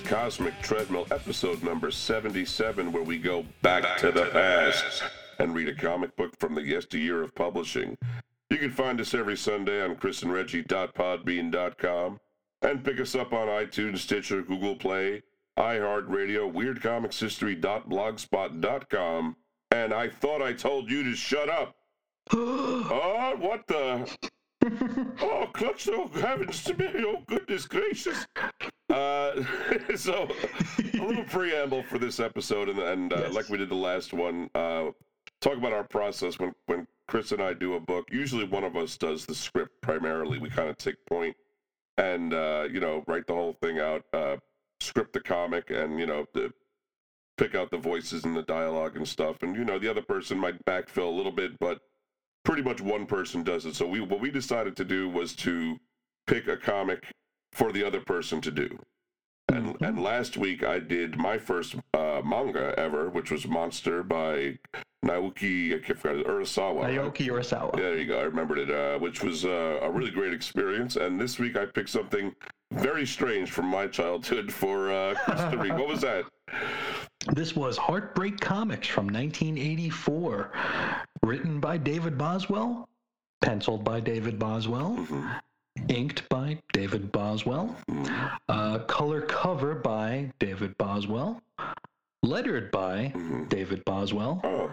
Cosmic Treadmill, episode number 77, where we go back, back to the past and read a comic book from the yesteryear of publishing. You can find us every Sunday on chrisandreggie.podbean.com and pick us up on iTunes, Stitcher, Google Play, iHeartRadio, weirdcomicshistory.blogspot.com, and I thought I told you to shut up. oh, what the? oh, clutch, oh, heavens to me, oh, goodness gracious. Uh, so, a little preamble for this episode, and, and uh, yes. like we did the last one, uh, talk about our process when, when Chris and I do a book. Usually one of us does the script primarily. We kind of take point and, uh, you know, write the whole thing out, uh, script the comic, and, you know, the, pick out the voices and the dialogue and stuff. And, you know, the other person might backfill a little bit, but pretty much one person does it. So we what we decided to do was to pick a comic for the other person to do. And mm-hmm. and last week I did my first uh, manga ever, which was Monster by Naoki I forgot Urasawa. Naoki Urasawa. Yeah, there you go. I remembered it, uh, which was uh, a really great experience. And this week I picked something very strange from my childhood for uh, Costa Rica. what was that? This was Heartbreak Comics from 1984, written by David Boswell, penciled by David Boswell, mm-hmm. inked by David Boswell, mm-hmm. uh, color cover by David Boswell, lettered by mm-hmm. David Boswell, oh.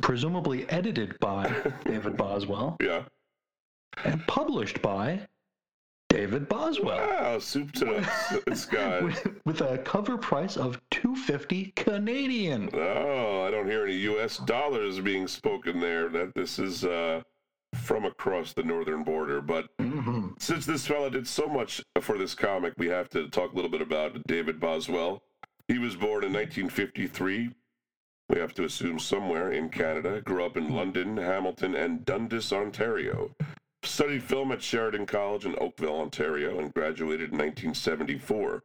presumably edited by David Boswell, yeah, and published by David Boswell. Wow, soup to nuts, this guy. with, with, a cover price of 250 Canadian. Oh, I don't hear any US dollars being spoken there. That this is uh, from across the northern border. But mm-hmm. since this fella did so much for this comic, we have to talk a little bit about David Boswell. He was born in 1953. We have to assume somewhere in Canada. Grew up in London, Hamilton, and Dundas, Ontario. Studied film at Sheridan College in Oakville, Ontario, and graduated in 1974.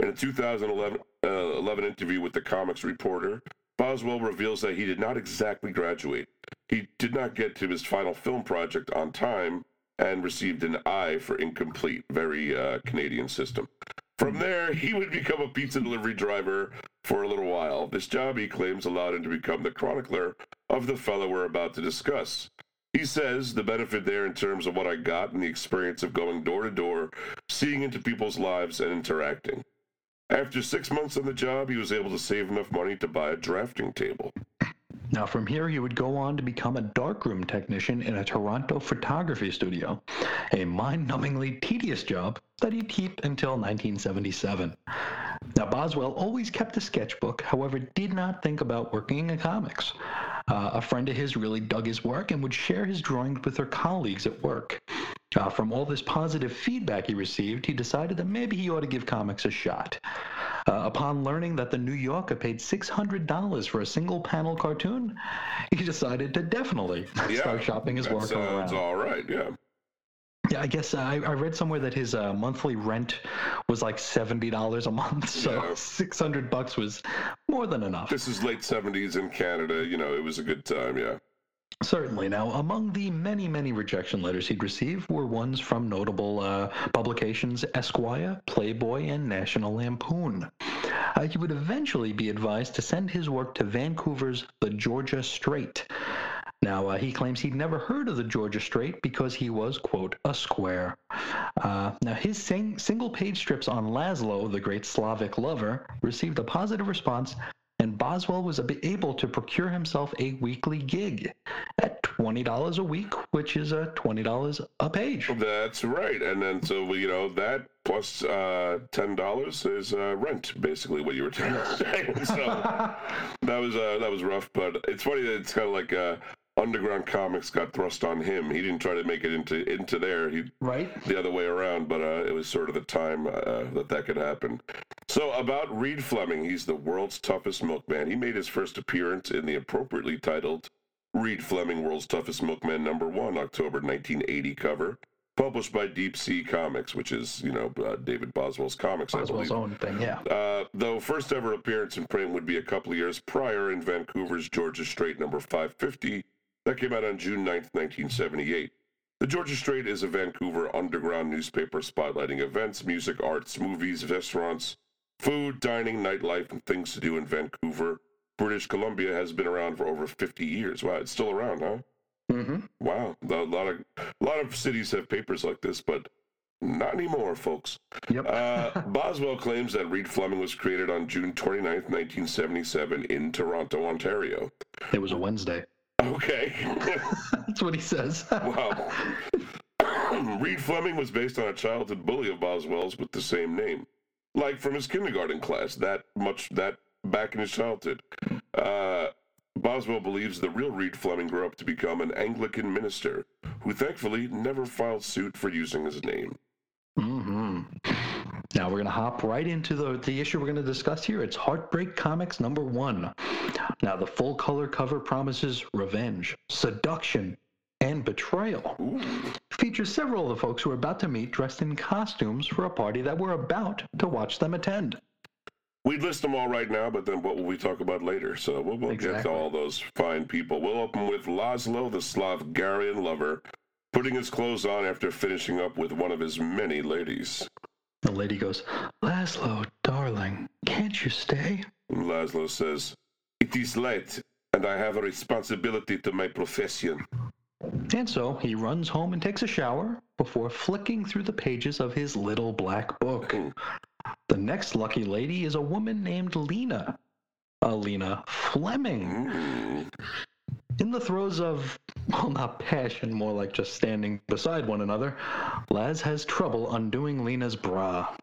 In a 2011 uh, 11 interview with the Comics Reporter, Boswell reveals that he did not exactly graduate. He did not get to his final film project on time and received an I for incomplete, very uh, Canadian system. From there, he would become a pizza delivery driver for a little while. This job, he claims, allowed him to become the chronicler of the fellow we're about to discuss. He says the benefit there in terms of what I got and the experience of going door to door, seeing into people's lives and interacting. After six months on the job, he was able to save enough money to buy a drafting table. Now, from here, he would go on to become a darkroom technician in a Toronto photography studio, a mind numbingly tedious job that he'd keep until 1977. Now, Boswell always kept a sketchbook, however, did not think about working in comics. Uh, a friend of his really dug his work and would share his drawings with her colleagues at work. Uh, from all this positive feedback he received, he decided that maybe he ought to give comics a shot. Uh, upon learning that the New Yorker paid $600 for a single panel cartoon, he decided to definitely yeah, start shopping his work around. Sounds all right, yeah. Yeah, I guess uh, I, I read somewhere that his uh, monthly rent was like seventy dollars a month, so yeah. six hundred bucks was more than enough. This is late seventies in Canada. You know, it was a good time. Yeah. Certainly. Now, among the many, many rejection letters he'd received were ones from notable uh, publications Esquire, Playboy, and National Lampoon. Uh, he would eventually be advised to send his work to Vancouver's The Georgia Straight. Now, uh, he claims he'd never heard of the Georgia Straight because he was, quote, a square. Uh, now, his sing- single page strips on Laszlo, the great Slavic lover, received a positive response, and Boswell was able to procure himself a weekly gig at $20 a week, which is a $20 a page. That's right. And then, so, you know, that plus uh, $10 is uh, rent, basically, what you were saying. so that was, uh, that was rough, but it's funny that it's kind of like, uh, underground comics got thrust on him. He didn't try to make it into into there. He right the other way around, but uh, it was sort of the time uh, that that could happen. So about Reed Fleming, he's the world's toughest milkman. He made his first appearance in the appropriately titled Reed Fleming World's Toughest Milkman number one, October 1980 cover. Published by Deep Sea Comics, which is, you know, uh, David Boswell's comics, Boswell's own thing, yeah. Uh, though first ever appearance in print would be a couple of years prior in Vancouver's Georgia Straight number 550, that came out on June 9th, 1978. The Georgia Straight is a Vancouver underground newspaper spotlighting events, music, arts, movies, restaurants, food, dining, nightlife, and things to do in Vancouver. British Columbia has been around for over 50 years. Wow, it's still around, huh? Mm-hmm. Wow, a lot of a lot of cities have papers like this, but not anymore, folks. Yep. Uh, Boswell claims that Reed Fleming was created on June 29th, 1977, in Toronto, Ontario. it was a Wednesday. Okay. That's what he says. wow. Reed Fleming was based on a childhood bully of Boswell's with the same name, like from his kindergarten class. That much that back in his childhood. Uh, Boswell believes the real Reed Fleming grew up to become an Anglican minister, who thankfully never filed suit for using his name. hmm Now we're going to hop right into the, the issue we're going to discuss here. It's Heartbreak Comics number one. Now, the full color cover promises revenge, seduction, and betrayal. Ooh. Features several of the folks who are about to meet dressed in costumes for a party that we're about to watch them attend. We'd list them all right now, but then what will we talk about later? So we'll, we'll get to all those fine people. We'll open with Laszlo, the Slavgarian lover, putting his clothes on after finishing up with one of his many ladies. The lady goes, Laszlo, darling, can't you stay? Laszlo says, It is late, and I have a responsibility to my profession. And so he runs home and takes a shower before flicking through the pages of his little black book. The next lucky lady is a woman named Lena. Alina Fleming. Mm. In the throes of, well, not passion, more like just standing beside one another, Laz has trouble undoing Lena's bra.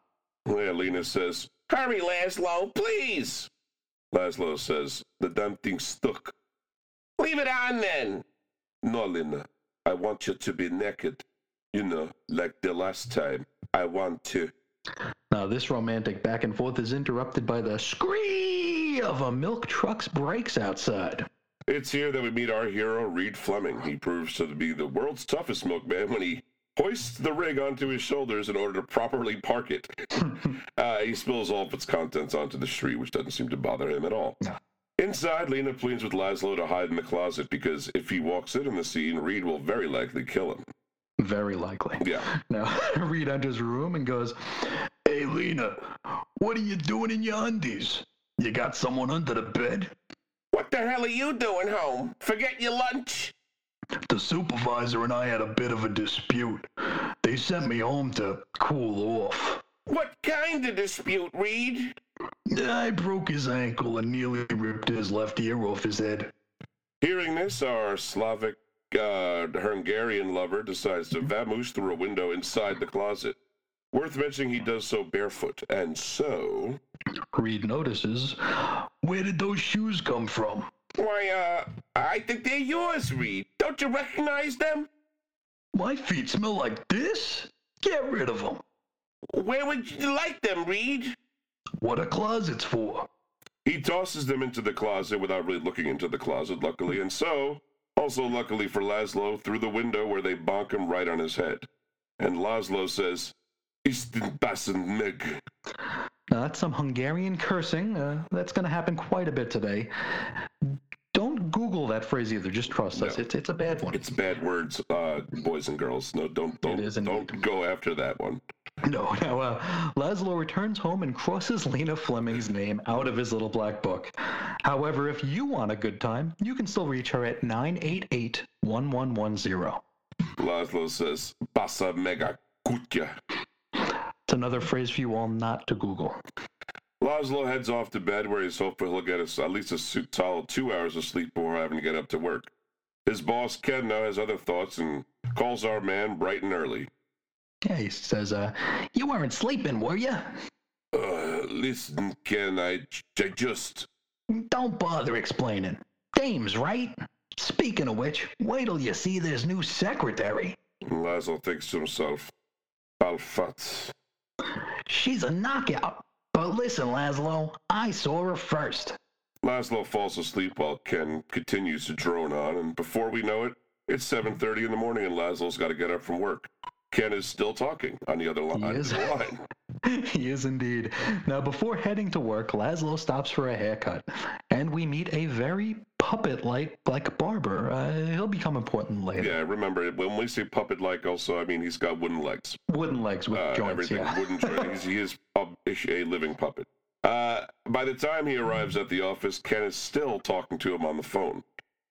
Yeah, Lena says, Hurry, Laszlo, please. Laszlo says, The damn thing's stuck. Leave it on then. No, Lena. I want you to be naked. You know, like the last time. I want to. Now, this romantic back and forth is interrupted by the scree of a milk truck's brakes outside. It's here that we meet our hero, Reed Fleming. He proves to be the world's toughest milkman when he hoists the rig onto his shoulders in order to properly park it. uh, he spills all of its contents onto the street, which doesn't seem to bother him at all. No. Inside, Lena pleads with Laszlo to hide in the closet because if he walks in on the scene, Reed will very likely kill him. Very likely. Yeah. Now, Reed enters the room and goes, Hey, Lena, what are you doing in your undies? You got someone under the bed? What the hell are you doing home? Forget your lunch? The supervisor and I had a bit of a dispute. They sent me home to cool off. What kind of dispute, Reed? I broke his ankle and nearly ripped his left ear off his head. Hearing this, our Slavic uh, Hungarian lover decides to vamoose through a window inside the closet. Worth mentioning he does so barefoot, and so. Reed notices, Where did those shoes come from? Why, uh, I think they're yours, Reed. Don't you recognize them? My feet smell like this? Get rid of them. Where would you like them, Reed? What are closets for? He tosses them into the closet without really looking into the closet, luckily, and so, also luckily for Laszlo, through the window where they bonk him right on his head. And Laszlo says, Meg. Now, that's some Hungarian cursing. Uh, that's going to happen quite a bit today. Don't Google that phrase either. Just trust us. No. It's it's a bad one. It's bad words, uh, boys and girls. No, don't don't don't go after that one. No, no. Uh, Laszlo returns home and crosses Lena Fleming's name out of his little black book. However, if you want a good time, you can still reach her at 988 1110. Laszlo says, "Bassa mega kutya." It's another phrase for you all not to Google. Laszlo heads off to bed, where he's hopeful he'll get us at least a solid two hours of sleep before having to get up to work. His boss Ken now has other thoughts and calls our man bright and early. Yeah, he says, uh, You weren't sleeping, were you? Uh, listen, Ken, I, I just. Don't bother explaining. Dames, right? Speaking of which, wait till you see this new secretary. Laszlo thinks to himself, Alfat. She's a knockout. But listen, Laszlo, I saw her first. Laszlo falls asleep while Ken continues to drone on, and before we know it, it's 7.30 in the morning and Laszlo's got to get up from work. Ken is still talking on the other li- He is. line. he is indeed. Now, before heading to work, Laszlo stops for a haircut, and we meet a very puppet like like barber. Uh, he'll become important later. Yeah, remember when we say puppet like, also I mean he's got wooden legs, Wooden legs with uh, joints. everything Yeah. wooden joints. He is a, a living puppet. Uh, by the time he arrives at the office, Ken is still talking to him on the phone.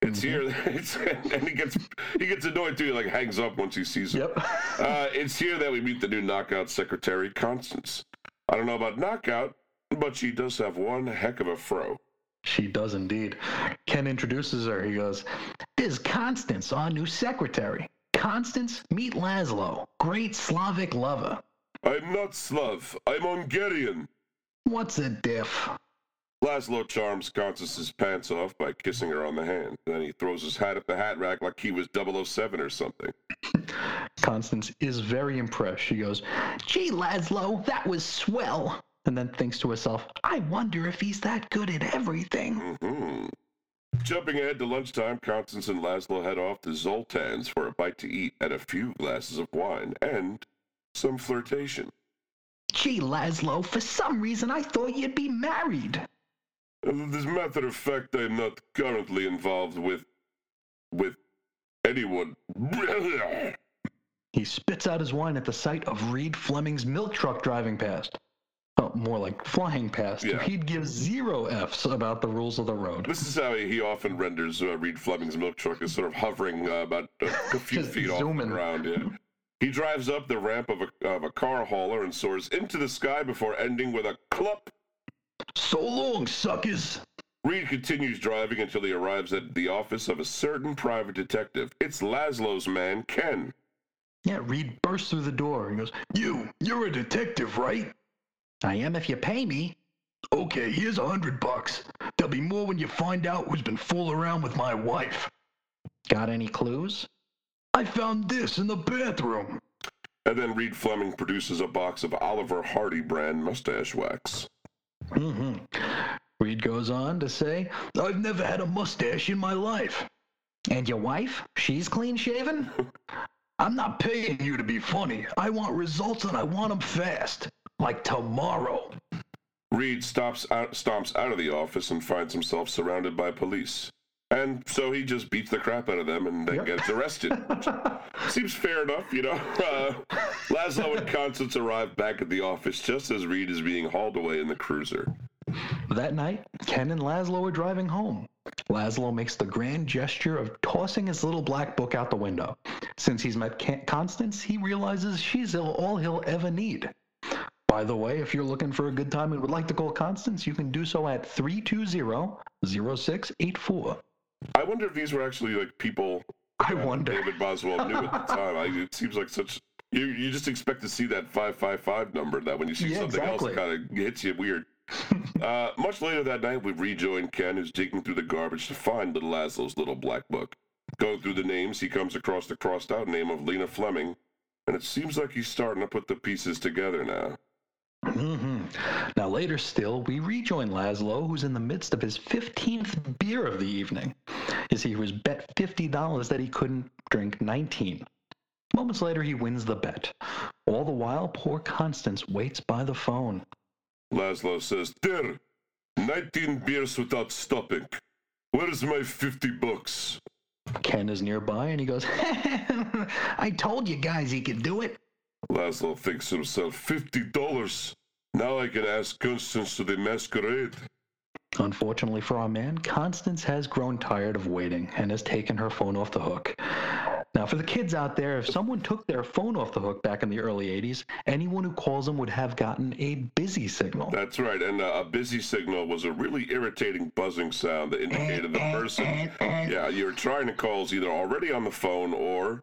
It's Mm-hmm. here, it's, and he gets he gets annoyed too. He like hangs up once he sees him. Yep. Uh, it's here that we meet the new knockout secretary, Constance. I don't know about knockout, but she does have one heck of a fro. She does indeed. Ken introduces her. He goes, This is Constance, our new secretary. Constance, meet Laszlo, great Slavic lover. I'm not Slav. I'm Hungarian. What's a diff? Laszlo charms Constance's pants off by kissing her on the hand. Then he throws his hat at the hat rack like he was 007 or something. Constance is very impressed. She goes, Gee, Laszlo, that was swell. And then thinks to herself, I wonder if he's that good at everything. hmm Jumping ahead to lunchtime, Constance and Laszlo head off to Zoltan's for a bite to eat and a few glasses of wine and some flirtation. Gee, Laszlo, for some reason I thought you'd be married. As a matter of fact, I'm not currently involved with with anyone. He spits out his wine at the sight of Reed Fleming's milk truck driving past. Oh, more like flying past. Yeah. He'd give zero F's about the rules of the road. This is how he, often renders uh, Reed Fleming's milk truck as sort of hovering uh, about a, a few feet off the ground. Yeah. He drives up the ramp of a, of a car hauler and soars into the sky before ending with a clup. So long, suckers. Reed continues driving until he arrives at the office of a certain private detective. It's Laszlo's man, Ken. Yeah, Reed bursts through the door and goes, You, you're a detective, right? I am if you pay me. Okay, here's a hundred bucks. There'll be more when you find out who's been fooling around with my wife. Got any clues? I found this in the bathroom. And then Reed Fleming produces a box of Oliver Hardy brand mustache wax. Hmm Reed goes on to say, I've never had a mustache in my life. And your wife? She's clean shaven? I'm not paying you to be funny. I want results and I want them fast. Like tomorrow. Reed stops out, stomps out of the office and finds himself surrounded by police. And so he just beats the crap out of them and then Yep. gets arrested. Seems fair enough, you know. Uh, Laszlo and Constance arrive back at the office just as Reed is being hauled away in the cruiser. That night, Ken and Laszlo are driving home. Laszlo makes the grand gesture of tossing his little black book out the window. Since he's met Can- Constance, he realizes she's all- all he'll ever need. By the way, if you're looking for a good time and would like to call Constance, you can do so at 320-0684. I wonder if these were actually like people I wonder. David Boswell knew at the time. I, it seems like such. You, you just expect to see that 555 number that when you see Yeah, something exactly. else, it kind of hits you weird. uh, much later that night, we rejoin Ken, who's digging through the garbage to find little Laszlo's little black book. Going through the names, he comes across the crossed out name of Lena Fleming, and it seems like he's starting to put the pieces together now. Hmm Now, later still, we rejoin Laszlo, who's in the midst of his 15th beer of the evening, as he was bet $50 that he couldn't drink 19. Moments later, he wins the bet. All the while, poor Constance waits by the phone. Laszlo says, There, 19 beers without stopping. Where's my 50 bucks? Ken is nearby, and he goes, I told you guys he could do it. Laszlo thinks to himself, fifty dollars. Now I can ask Constance to the masquerade. Unfortunately for our man, Constance has grown tired of waiting and has taken her phone off the hook. Now, for the kids out there, if someone took their phone off the hook back in the early 80s, anyone who calls them would have gotten a busy signal. That's right, and uh, a busy signal was a really irritating buzzing sound that indicated the person. Yeah, you were trying to call is either already on the phone or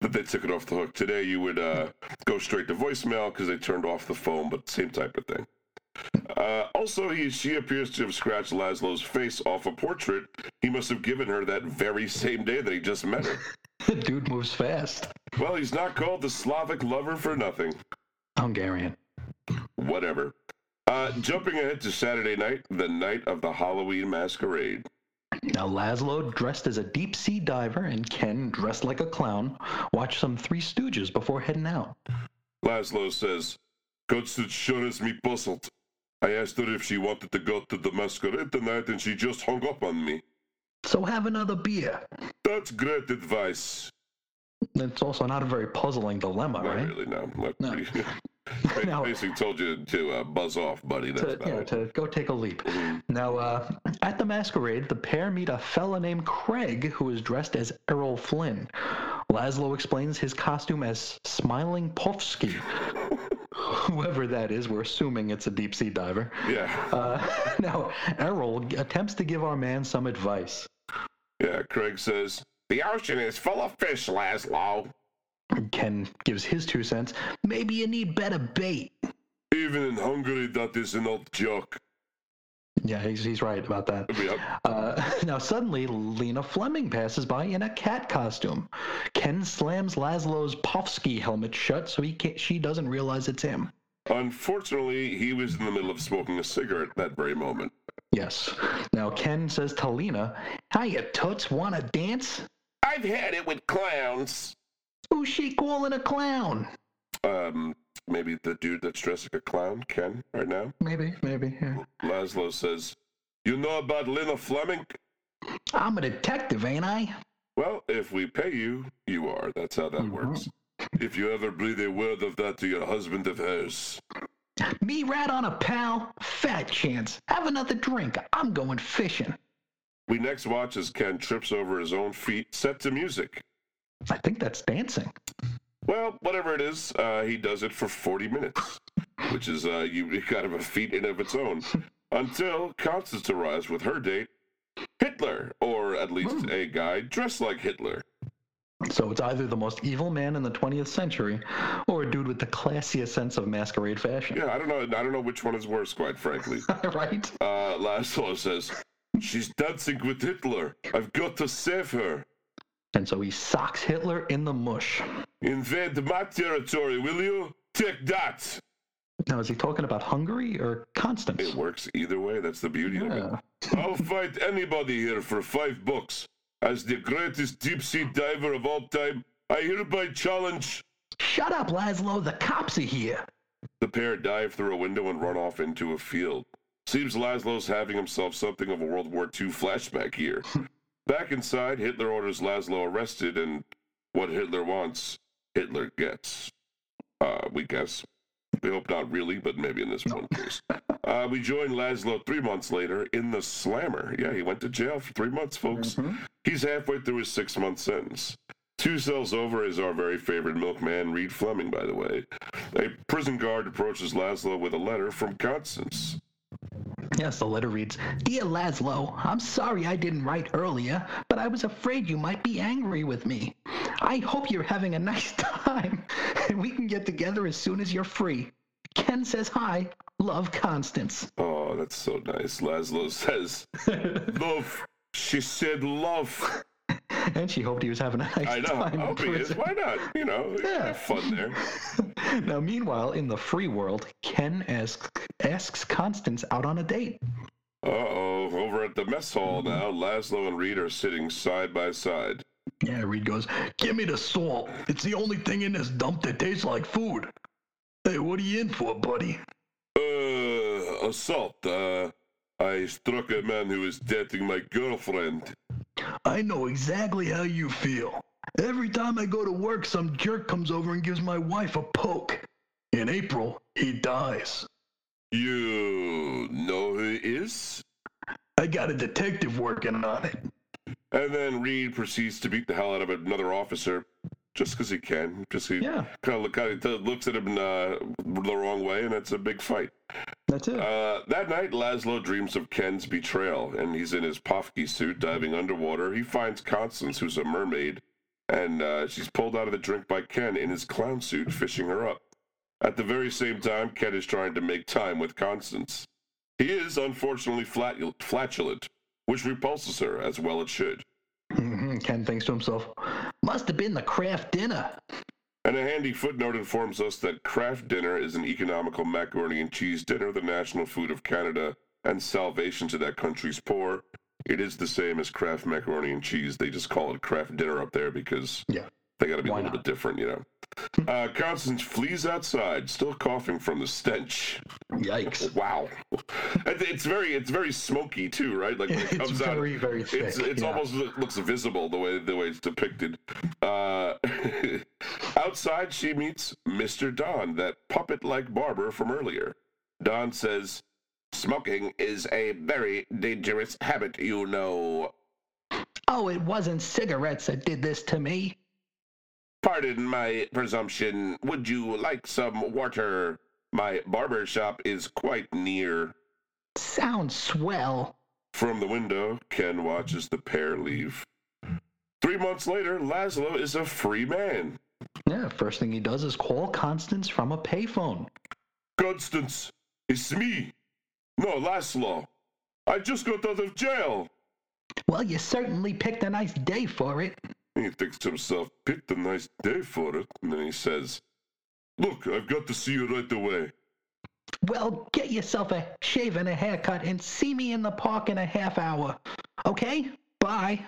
that they took it off the hook. Today you would uh, go straight to voicemail because they turned off the phone, but same type of thing. Uh, also, he, she appears to have scratched Laszlo's face off a portrait he must have given her that very same day that he just met her. The dude moves fast. Well, he's not called the Slavic lover for nothing. Hungarian. Whatever. Uh, jumping ahead to Saturday night, the night of the Halloween masquerade. Now, Laszlo, dressed as a deep sea diver, and Ken, dressed like a clown, watch some Three Stooges before heading out. Laszlo says, Constance sure has me puzzled. I asked her if she wanted to go to the masquerade tonight and she just hung up on me. So have another beer. That's great advice. It's also not a very puzzling dilemma, Not right? really, no. Not No. Now- Basically told you to uh, buzz off, buddy. That's To, about you know, it. to go take a leap. Mhm. Now, uh, at the masquerade, the pair meet a fella named Craig who is dressed as Errol Flynn. Laszlo explains his costume as Smiling Pofsky. Whoever that is, we're assuming it's a deep sea diver. Yeah, Uh, now, Errol attempts to give our man some advice. yeah. Craig says the ocean is full of fish, Laszlo. Ken gives his two cents. Maybe you need better bait. Even in Hungary, that is an old joke. Yeah, he's, he's right about that. Yep. Uh, now, suddenly, Lena Fleming passes by in a cat costume. Ken slams Laszlo's Pofsky helmet shut so he can't, she doesn't realize it's him. Unfortunately, he was in the middle of smoking a cigarette that very moment. Yes. Now, Ken says to Lena, Hiya, Toots, wanna dance? I've had it with clowns. Who's she calling a clown? Um, maybe the dude that's dressed like a clown, Ken, right now. Maybe, maybe. Yeah. Laszlo says, "You know about Lena Fleming? I'm a detective, ain't I? Well, if we pay you, you are. That's how that Mhm. works. If you ever breathe a word of that to your husband of hers, Me rat on a pal? Fat chance. Have another drink. I'm going fishing. we next watch as Ken trips over his own feet, set to music. I think that's dancing. Well, whatever it is, uh, he does it for 40 minutes, which is uh, you kind of a feat in of its own. Until Constance arrives with her date, Hitler, or at least a guy dressed like Hitler. So it's either the most evil man in the 20th century or a dude with the classiest sense of masquerade fashion. Yeah, I don't know. I don't know which one is worse, quite frankly. right? Uh, Laszlo says, "She's dancing with Hitler. I've got to save her. And so he socks Hitler in the mush. Invade my territory, will you? Take that." Now, is he talking about Hungary or Constance? It works either way. That's the beauty of it. I'll fight anybody here for five bucks. As the greatest deep sea diver of all time, I hereby challenge. Shut up, Laszlo. The cops are here. The pair dive through a window and run off into a field. Seems Laszlo's having himself something of a World War II flashback here. Back inside, Hitler orders Laszlo arrested, and what Hitler wants, Hitler gets. Uh, we guess. We hope not really, but maybe in this one case. Uh, we join Laszlo three months later in the Slammer. Yeah, he went to jail for three months, folks. He's halfway through his six month sentence. Two cells over is our very favorite milkman, Reed Fleming, by the way. A prison guard approaches Laszlo with a letter from Constance. Yes, the letter reads Dear Laszlo, I'm sorry I didn't write earlier, but I was afraid you might be angry with me. I hope you're having a nice time, and we can get together as soon as you're free. Ken says hi. Love, Constance. Oh, that's so nice. Laszlo says, Love. She said love. And she hoped he was having a nice I know. time. I hope he is. Why not? You know, Yeah. have fun there. now, meanwhile, in the free world, Ken asks, asks Constance out on a date. Uh oh. Over at the mess hall now, Laszlo and Reed are sitting side by side. Yeah, Reed goes, Give me the salt. It's the only thing in this dump that tastes like food. Hey, what are you in for, buddy? Uh, assault. Uh, I struck a man who was dating my girlfriend. I know exactly how you feel. Every time I go to work, some jerk comes over and gives my wife a poke. In April, he dies. You know who he is? I got a detective working on it. And then Reed proceeds to beat the hell out of another officer, just because he can. Just he Yeah. kind of look, looks at him uh, the wrong way, and it's a big fight. That's it. Uh, that night, Laszlo dreams of Ken's betrayal, and he's in his Pofsky suit diving underwater. He finds Constance, who's a mermaid, and uh, she's pulled out of the drink by Ken in his clown suit, fishing her up. At the very same time, Ken is trying to make time with Constance. He is, unfortunately, flatul- flatulent, which repulses her, as well it should. Mhm, Ken thinks to himself, Must have been the Kraft dinner. And a handy footnote informs us that Kraft Dinner is an economical macaroni and cheese dinner, the national food of Canada, and salvation to that country's poor. It is the same as Kraft macaroni and cheese. They just call it Kraft Dinner up there because Yeah. They got to be Why a little not? bit different, you know. Uh, Constance flees outside, still coughing from the stench. Yikes. Wow, it's very it's very smoky too, right? Like when it It's comes out, very, very thick. it's it's yeah. almost looks visible the way the way it's depicted. Uh, outside, she meets Mister Don, that puppet-like barber from earlier. Don says, "Smoking is a very dangerous habit, you know." Oh, it wasn't cigarettes that did this to me. Pardon my presumption. Would you like some water? My barber shop is quite near. Sounds swell. From the window, Ken watches the pair leave. Three months later, Laszlo is a free man. Yeah, first thing he does is call Constance from a payphone. Constance, it's me. No, Laszlo. I just got out of jail. Well, you certainly picked a nice day for it. He thinks to himself, picked a nice day for it. And then he says, Look, I've got to see you right away. Well, get yourself a shave and a haircut and see me in the park in a half hour. Okay? Bye.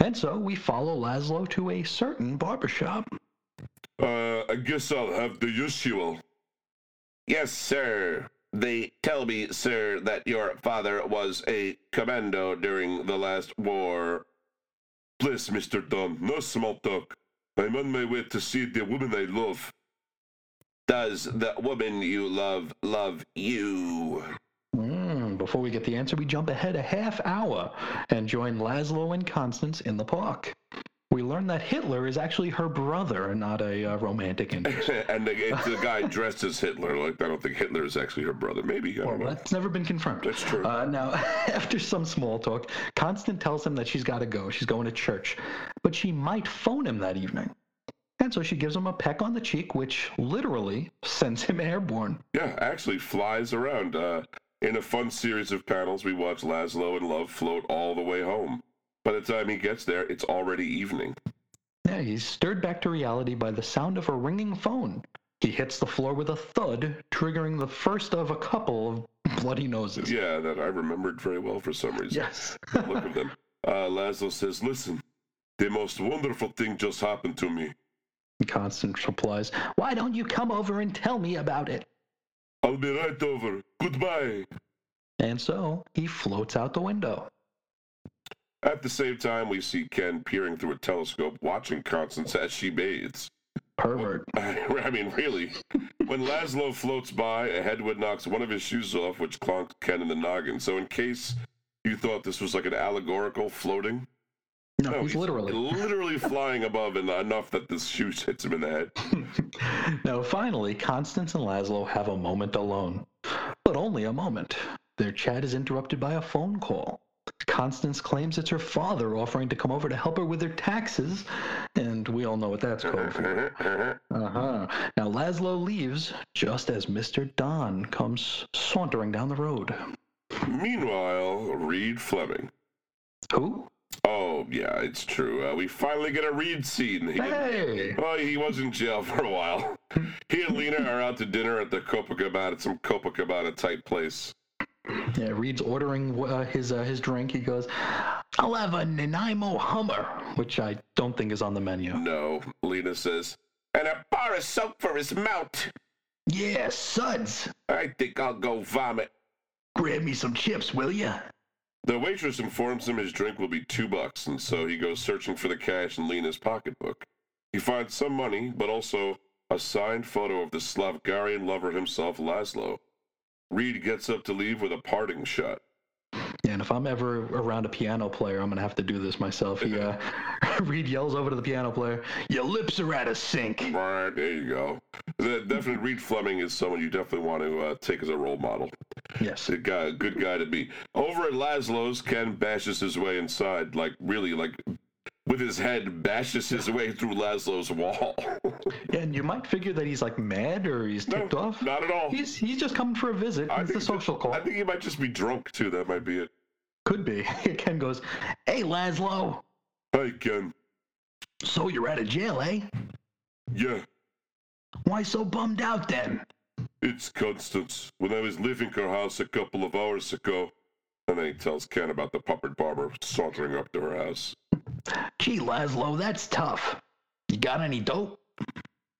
And so we follow Laszlo to a certain barbershop. Uh, I guess I'll have the usual. Yes, sir. They tell me, sir, that your father was a commando during the last war. Please, Mr. Dunn, no small talk. I'm on my way to see the woman I love. Does the woman you love love you? Mm, before we get the answer, we jump ahead a half hour and join Laszlo and Constance in the park. We learn that Hitler is actually her brother and not a uh, romantic interest. and the, it's the guy dressed as Hitler. Like, I don't think Hitler is actually her brother. Maybe. I Well, that's never been confirmed. That's true. Uh, now, after some small talk, Constance tells him that she's got to go. She's going to church, but she might phone him that evening. And so she gives him a peck on the cheek, which literally sends him airborne. Yeah, actually flies around. Uh, in a fun series of panels, we watch Laszlo and Love float all the way home. By the time he gets there, it's already evening. Yeah, he's stirred back to reality by the sound of a ringing phone. He hits the floor with a thud, triggering the first of a couple of bloody noses. Yeah, that I remembered very well for some reason. Yes. Look at them. Uh, Laszlo says, Listen, the most wonderful thing just happened to me. Constance replies, Why don't you come over and tell me about it? I'll be right over. Goodbye. and so he floats out the window. At the same time, we see Ken peering through a telescope, watching Constance as she bathes. Pervert. I mean, really. When Laszlo floats by, a headwind knocks one of his shoes off, which clonks Ken in the noggin. So, in case you thought this was like an allegorical floating, No, no, he's literally. literally flying above and enough that this shoe hits him in the head. now, finally, Constance and Laszlo have a moment alone. But only a moment. Their chat is interrupted by a phone call. Constance claims it's her father offering to come over to help her with her taxes, and we all know what that's code for. Uh huh. Now, Laszlo leaves just as Mr. Don comes sauntering down the road. Meanwhile, Reed Fleming. Who? Oh, yeah, it's true. Uh, we finally get a Reed scene. He, Hey! Oh, he was in jail for a while. He and Lena are out to dinner at the Copacabana, some Copacabana type place. Yeah, Reed's ordering uh, his uh, his drink. He goes, I'll have a Nanaimo Hummer. which I don't think is on the menu. No, Lena says, and a bar of soap for his mouth. Yeah, suds. I think I'll go vomit. Grab me some chips, will ya? The waitress informs him his drink will be two bucks, and so he goes searching for the cash in Lena's pocketbook. He finds some money, but also a signed photo of the Slavgarian lover himself, Laszlo. Reed gets up to leave with a parting shot. And if I'm ever around a piano player, I'm gonna have to do this myself. He, uh, Reed yells over to the piano player, Your lips are out of sync. Right, there you go. Definitely, Reed Fleming is someone you definitely want to uh, take as a role model. "Yes, A guy, a good guy to be. Over at Laszlo's, Ken bashes his way inside, like really, like with his head, bashes his way through Laszlo's wall. Yeah, and you might figure that he's like mad or he's no, ticked off. not at all. He's he's just coming for a visit. I It's a social call. I think he might just be drunk too. That might be it. Could be. Ken goes, Hey, Laszlo. Hi, Ken. So you're out of jail, eh? Yeah, Why so bummed out then? it's Constance. When I was leaving her house a couple of hours ago, and then he tells Ken about the puppet barber sauntering up to her house. Gee, Laszlo, that's tough. You got any dope?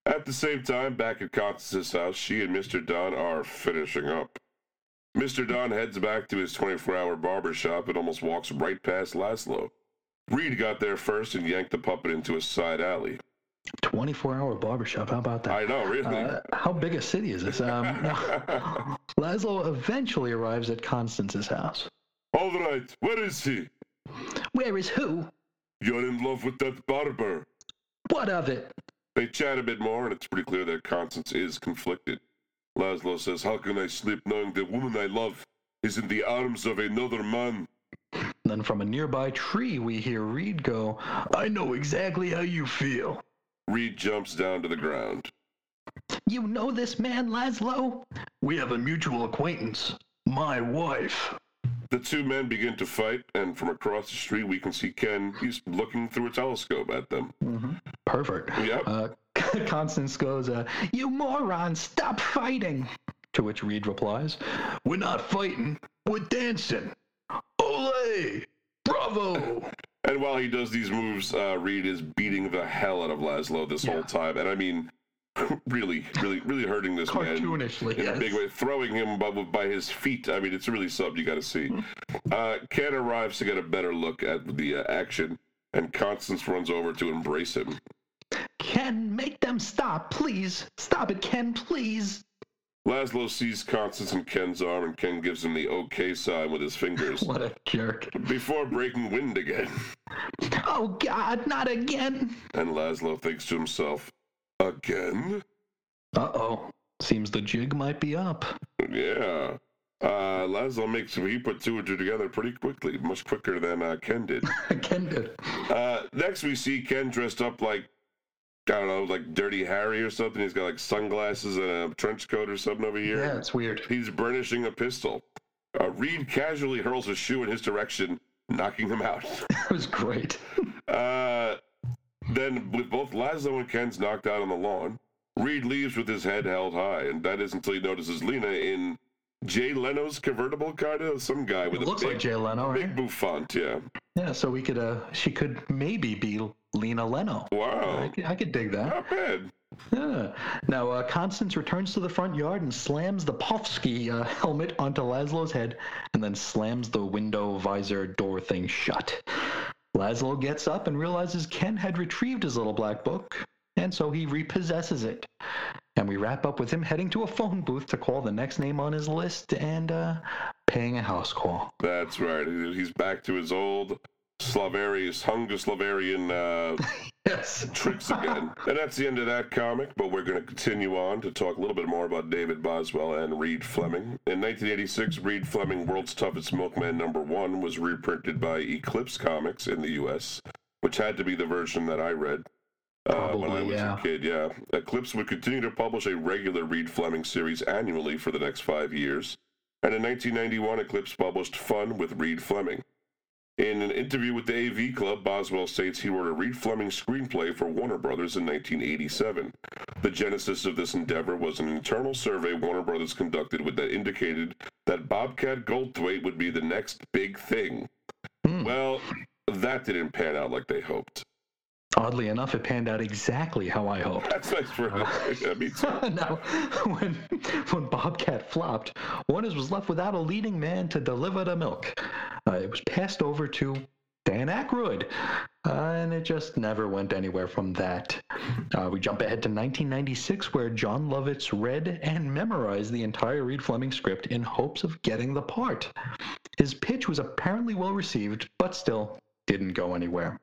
At the same time, back at Constance's house, she and Mr. Don are finishing up. Mr. Don heads back to his 24 hour barber shop and almost walks right past Laszlo. Reed got there first and yanked the puppet into a side alley. 24 hour barbershop. How about that? I know, really. Uh, how big a city is this? Um. Laszlo eventually arrives at Constance's house. All right, where is he? Where is who? You're in love with that barber. What of it? They chat a bit more, and it's pretty clear that Constance is conflicted. Laszlo says, How can I sleep knowing the woman I love is in the arms of another man? Then from a nearby tree, we hear Reed go, I know exactly how you feel. Reed jumps down to the ground. You know this man, Laszlo? We have a mutual acquaintance. My wife. The two men begin to fight, and from across the street, we can see Ken. He's looking through a telescope at them. Mm-hmm. Perfect. Yep. Uh, Constance goes, uh, You moron, stop fighting. To which Reed replies, We're not fighting, we're dancing. Ole! Bravo! And while he does these moves, uh, Reed is beating the hell out of Laszlo this Yeah. whole time. And I mean, really, really, really hurting this man. Cartoonishly, in a big way, throwing him by, by his feet. I mean, it's really something you got to see. Uh, Ken arrives to get a better look at the uh, action, and Constance runs over to embrace him. Ken, make them stop, please. Stop it, Ken, please. Laszlo sees Constance in Ken's arm, and Ken gives him the OK sign with his fingers What a jerk. before breaking wind again. Oh, God, not again. And Laszlo thinks to himself, again? Uh oh. Seems the jig might be up. Yeah. Uh, Laszlo makes he put two and two together pretty quickly, much quicker than uh, Ken did. Ken did. Uh, next, we see Ken dressed up like I don't know, like Dirty Harry or something. He's got like sunglasses and a trench coat or something over here. Yeah, it's weird. He's burnishing a pistol. Uh, Reed casually hurls a shoe in his direction, knocking him out. It was great. Uh, then, with both Laszlo and Ken's knocked out on the lawn, Reed leaves with his head held high, and that is until he notices Lena in Jay Leno's convertible, kind of some guy with It a looks big, like Jay Leno, right? big bouffant. Yeah. Yeah, so we could, uh, she could maybe be Lena Leno. I Wow. could, I could dig that. Not bad. Yeah. Now, uh, Constance returns to the front yard and slams the Pofsky uh, helmet onto Laszlo's head and then slams the window visor door thing shut. Laszlo gets up and realizes Ken had retrieved his little black book, and so he repossesses it. And we wrap up with him heading to a phone booth to call the next name on his list and uh, paying a house call. That's right. He's back to his old Slavarius, Hunguslavarian uh, Yes. tricks again. and that's the end of that comic, but we're going to continue on to talk a little bit more about David Boswell and Reed Fleming. In 1986, Reed Fleming, World's Toughest Milkman number one, was reprinted by Eclipse Comics in the U.S., which had to be the version that I read. Uh, when I was yeah. a kid, yeah. Eclipse would continue to publish a regular Reed Fleming series annually for the next five years. And in 1991, Eclipse published Fun with Reed Fleming. In an interview with the AV Club, Boswell states he wrote a Reed Fleming screenplay for Warner Brothers in 1987. The genesis of this endeavor was an internal survey Warner Brothers conducted with that indicated that Bobcat Goldthwait would be the next big thing. Hmm. Well, that didn't pan out like they hoped. Oddly enough, it panned out exactly how I hoped. That's nice for too. now, when when Bobcat flopped, Warner's was left without a leading man to deliver the milk. Uh, it was passed over to Dan Aykroyd, uh, and it just never went anywhere from that. Uh, we jump ahead to 1996, where Jon Lovitz read and memorized the entire Reed Fleming script in hopes of getting the part. His pitch was apparently well received, but still didn't go anywhere.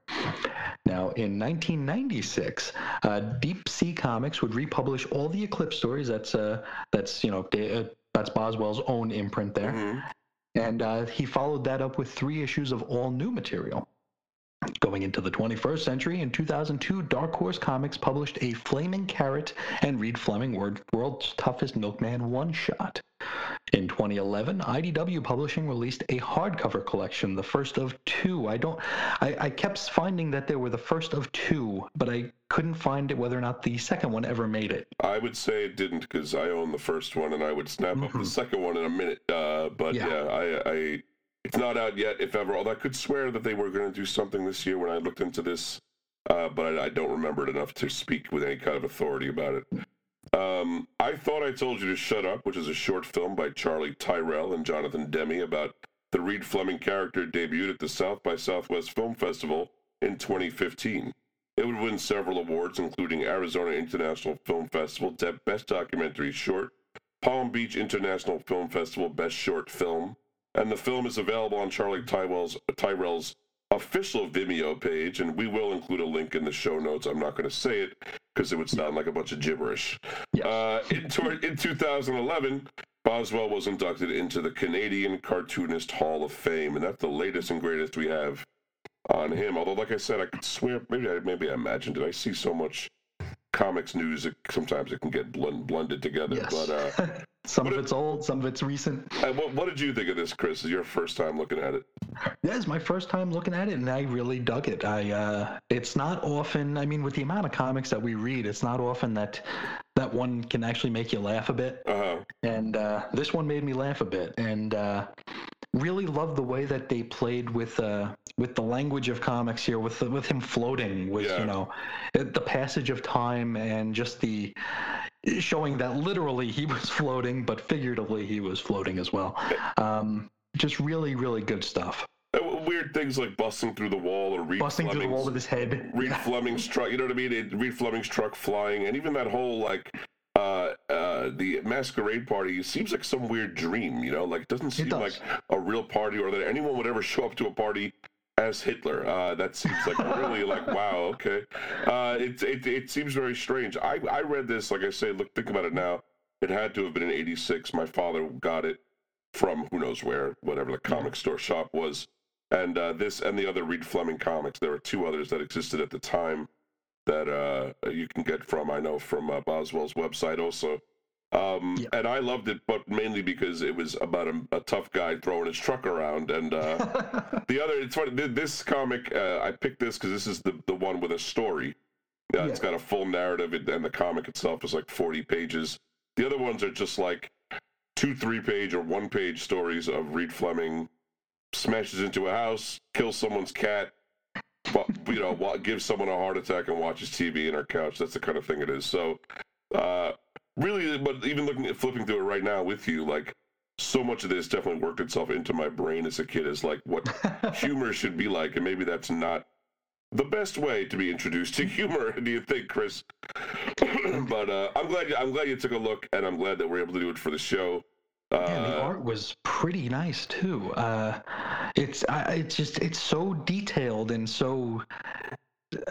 Now, in 1996, uh, Deep Sea Comics would republish all the Eclipse stories. That's uh, that's you know uh, that's Boswell's own imprint there, Mhm. and uh, he followed that up with three issues of all new material. Going into the 21st century, in 2002, Dark Horse Comics published a Flaming Carrot and Reed Fleming World's Toughest Milkman one shot. In 2011, IDW Publishing released a hardcover collection, the first of two. I don't, I, I kept finding that they were the first of two, but I couldn't find it whether or not the second one ever made it. I would say it didn't because I own the first one and I would snap up the second one in a minute. Uh, but Yeah. yeah, I, I, it's not out yet, if ever. Although I could swear that they were going to do something this year when I looked into this uh, but I, don't remember it enough to speak with any kind of authority about it. Um, I thought I told you to shut up, which is a short film by Charlie Tyrrell and Jonathan Demi about the Reid Fleming character debuted at the South by Southwest Film Festival in 2015. It would win several awards, including Arizona International Film Festival Best Documentary Short, Palm Beach International Film Festival Best Short Film, and the film is available on Charlie Tyrrell's, Tyrrell's official Vimeo page, and we will include a link in the show notes. I'm not going to say it because it would sound like a bunch of gibberish. Uh, in, in 2011, Boswell was inducted into the Canadian Cartoonist Hall of Fame, and that's the latest and greatest we have on him. Although, like I said, I could swear maybe I maybe I imagined it. I see so much comics news. It, sometimes it can get blend, blended together. Yes. But uh, some of it's old, some of it's recent. What, what, did you think of this, Chris? Is your first time looking at it? Yeah, it's my first time looking at it, and I really dug it. I uh, it's not often. I mean, with the amount of comics that we read, it's not often that that one can actually make you laugh a bit. Uh-huh. And uh, this one made me laugh a bit, and uh, really love the way that they played with uh, with the language of comics here, with with him floating, with yeah. you know the passage of time and just the showing that literally he was floating, but figuratively he was floating as well. Um, just really, really good stuff. Uh, weird things like busting through the wall or Reid busting Fleming's, through the wall with his head. Reid. Fleming's truck, you know what I mean? It, Reid Fleming's truck flying, and even that whole like uh, uh, the masquerade party seems like some weird dream. You know, like it doesn't seem it like a real party or that anyone would ever show up to a party as Hitler. Uh, that seems like really like wow. Okay, uh, it, it it seems very strange. I I read this like I say. Look, think about it now. It had to have been in '86. My father got it from who knows where, whatever the comic yeah. store shop was. And uh, this and the other Reid Fleming comics. There were two others that existed at the time that uh, you can get from I know from uh, Boswell's website also. Um, yeah. And I loved it, but mainly because it was about a, a tough guy throwing his truck around. And uh, the other, it's funny. This comic, uh, I picked this because this is the the one with a story. Uh, yeah. It's got a full narrative, and the comic itself is like forty pages. The other ones are just like two, three page or one page stories of Reid Fleming smashes into a house, kills someone's cat, but, you know, gives someone a heart attack and watches TV in our couch. That's the kind of thing it is. So, uh, really, but even looking at flipping through it right now with you, like so much of this definitely worked itself into my brain as a kid as like what humor should be like, and maybe that's not the best way to be introduced to humor. Do you think, Chris? but uh, I'm glad you, I'm glad you took a look, and I'm glad that we're able to do it for the show. Uh, yeah, the art was pretty nice too. Uh, it's uh, it's just it's so detailed and so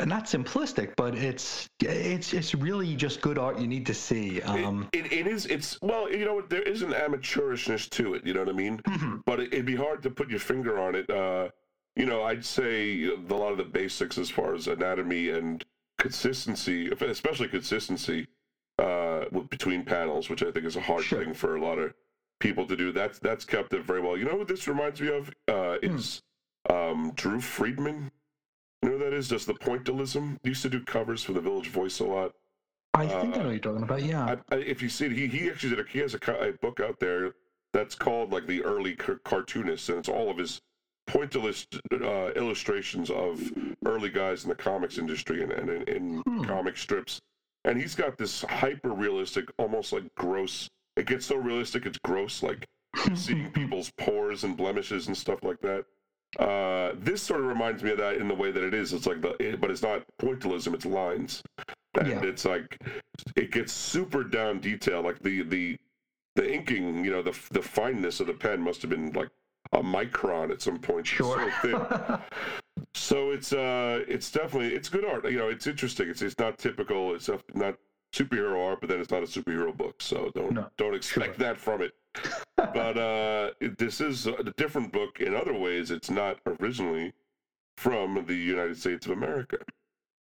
not simplistic, but it's it's it's really just good art you need to see. Um, it, it, it is. It's well, you know, there is an amateurishness to it. You know what I mean? Mm-hmm. But it, would be hard to put your finger on it. Uh, you know, I'd say a lot of the basics as far as anatomy and consistency, especially consistency uh, between panels, which I think is a hard sure. thing for a lot of people to do. That's that's kept it very well. You know what this reminds me of? Uh, is um, Drew Friedman. You know who that is? Does the pointillism used to do covers for the Village Voice a lot. I think uh, I know what you're talking about. Yeah. I, I, if you see it, he he actually did a he has a, a book out there that's called like the early car- cartoonists, and it's all of his pointillist uh, illustrations of early guys in the comics industry and, and in, in hmm. comic strips. And he's got this hyper realistic, almost like gross it gets so realistic it's gross like seeing people's pores and blemishes and stuff like that uh, this sort of reminds me of that in the way that it is. It's like the it, but it's not pointillism it's lines. And yeah. it's like it gets super down detail like the the the inking you know the the fineness of the pen must have been like a micron at some point. Sure. so, so it's uh it's definitely it's good art. You know it's interesting. It's it's not typical. It's not superhero art, but then it's not a superhero book, so don't no, don't expect sure. that from it. But uh, this is a different book in other ways. It's not originally from the United States of America.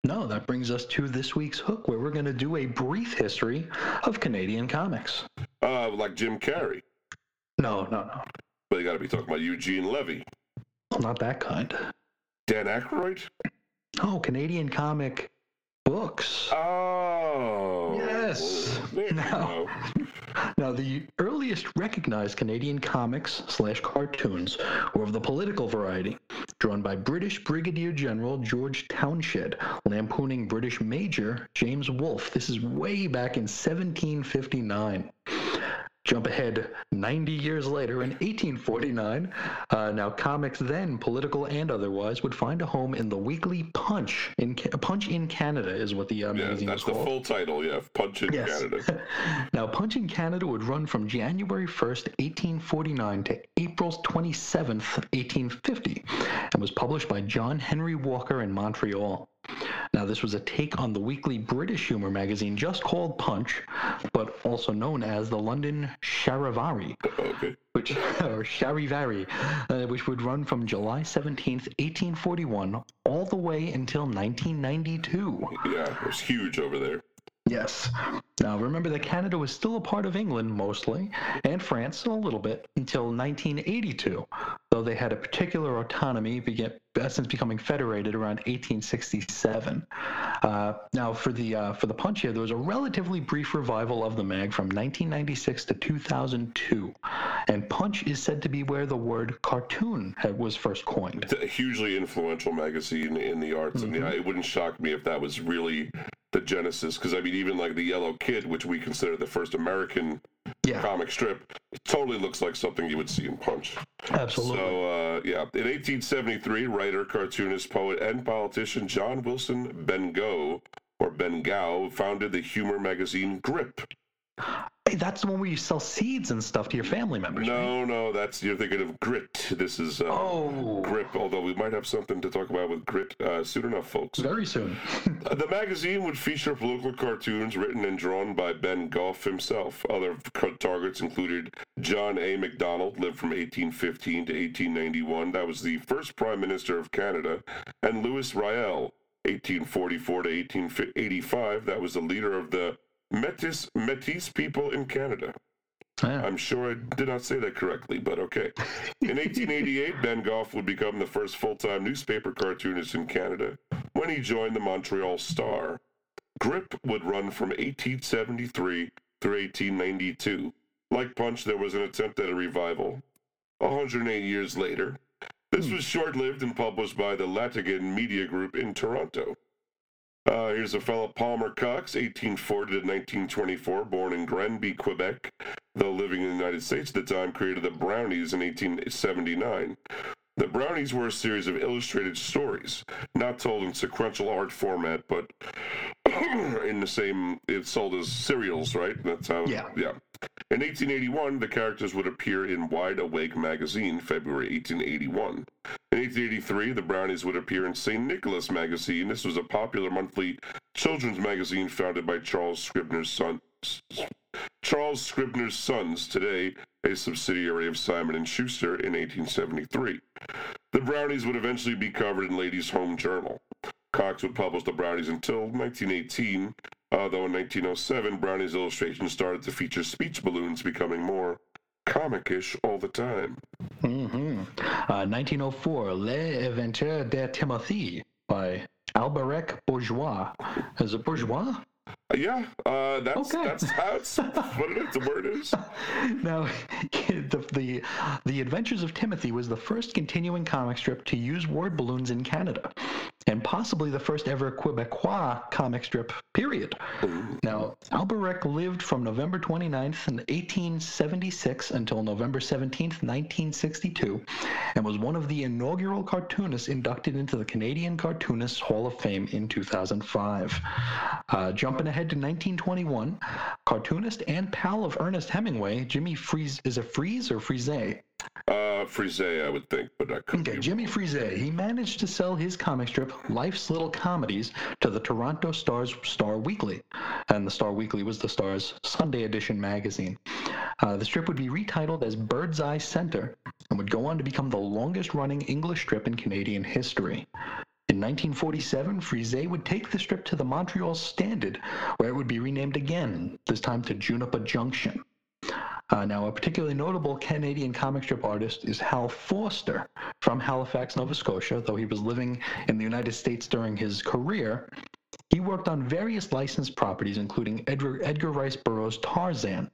No, that brings us to this week's hook, where we're going to do a brief history of Canadian comics. Uh, like Jim Carrey. No, no, no. But you got to be talking about Eugene Levy. Not that kind. Dan Aykroyd. Oh, Canadian comic books. Oh. Yes. Now, now, the earliest recognized Canadian comics slash cartoons were of the political variety. drawn by British Brigadier General George Townshend, lampooning British Major James Wolfe. This is way back in 1759. Jump ahead 90 years later in 1849. Uh, now, comics then, political and otherwise, would find a home in the weekly Punch. In Punch in Canada is what the uh, Yeah, magazine that's was the called. full title. Yeah, Punch in Yes. Canada. now, Punch in Canada would run from January 1st, 1849 to April 27th, 1850, and was published by John Henry Walker in Montreal. Now, this was a take on the weekly British humor magazine just called Punch, but also known as the London Charivari, Okay. which or Charivari, uh, which would run from July 17th, 1841, all the way until 1992. Yeah, it was huge over there. Yes. Now remember that Canada was still a part of England mostly, and France a little bit until 1982, though they had a particular autonomy begin, since becoming federated around 1867. Uh, now for the uh, for the Punch here, there was a relatively brief revival of the mag from 1996 to 2002, and Punch is said to be where the word cartoon had, was first coined. It's a hugely influential magazine in the arts, and Mm-hmm. yeah, it wouldn't shock me if that was really the genesis. Because I mean, even like the Yellow Kid, which we consider the first American Yeah, comic strip, it totally looks like something you would see in Punch. absolutely. So, uh, yeah, in 1873, writer, cartoonist, poet, and politician John Wilson Bengough, or Bengao, founded the humor magazine Grip. That's the one where you sell seeds and stuff to your family members. right? No, no, that's you're thinking of Grit. This is uh, Oh, Grip. Although we might have something to talk about with Grit uh, soon enough, folks. very soon. Uh, The magazine would feature political cartoons written and drawn by Bengough himself. Other targets included John A. Macdonald, lived from 1815 to 1891. That was the first Prime Minister of Canada. And Louis Riel, 1844 to 1885. That was the leader of the Metis, Métis people in Canada. Yeah. I'm sure I did not say that correctly, but okay. In 1888, Bengough would become the first full time newspaper cartoonist in Canada when he joined the Montreal Star. Grip would run from 1873 through 1892. Like Punch, there was an attempt at a revival. 108 years later, this hmm. was short lived and published by the Latigan Media Group in Toronto. Uh, here's a fellow Palmer Cox, 1840 to 1924, born in Granby, Quebec, though living in the United States at the time, created the Brownies in 1879. The Brownies were a series of illustrated stories, not told in sequential art format, but in the same, it's sold as serials, right? That's how, Yeah. yeah. In 1881, the characters would appear in Wide Awake magazine, February 1881. In 1883, the Brownies would appear in St. Nicholas magazine. This was a popular monthly children's magazine founded by Charles Scribner's son. Charles Scribner's Sons, today a subsidiary of Simon and Schuster in 1873. The Brownies would eventually be covered in Ladies' Home Journal. Cox would publish the Brownies until 1918, uh, though in 1907, Brownies' illustrations started to feature speech balloons becoming more comic-ish all the time. hmm Uh, 1904, Les Aventures de Timothy by Alberic Bourgeois. Is it Bourgeois? Yeah, uh, that's Okay. that's how it's what it is, the word is. Now, the, the the Adventures of Timothy was the first continuing comic strip to use word balloons in Canada, and possibly the first ever Quebecois comic strip. Period. Now, Alberic lived from November 29th in 1876 until November 17th, 1962, and was one of the inaugural cartoonists inducted into the Canadian Cartoonists Hall of Fame in 2005. Uh, jumping ahead to 1921, cartoonist and pal of Ernest Hemingway, Jimmy Freeze, is a Freeze or Frise? Uh, Frise, I would think, but I could Okay. Jimmy Frise. He managed to sell his comic strip, Life's Little Comedies, to the Toronto Star's Star Weekly. And the Star Weekly was the Star's Sunday edition magazine. Uh, the strip would be retitled as Birdseye Center and would go on to become the longest running English strip in Canadian history. In 1947, Frise would take the strip to the Montreal Standard, where it would be renamed again, this time to Juniper Junction. Uh, now, a particularly notable Canadian comic strip artist is Hal Foster from Halifax, Nova Scotia. Though he was living in the United States during his career, he worked on various licensed properties, including Edgar, Edgar Rice Burroughs' Tarzan.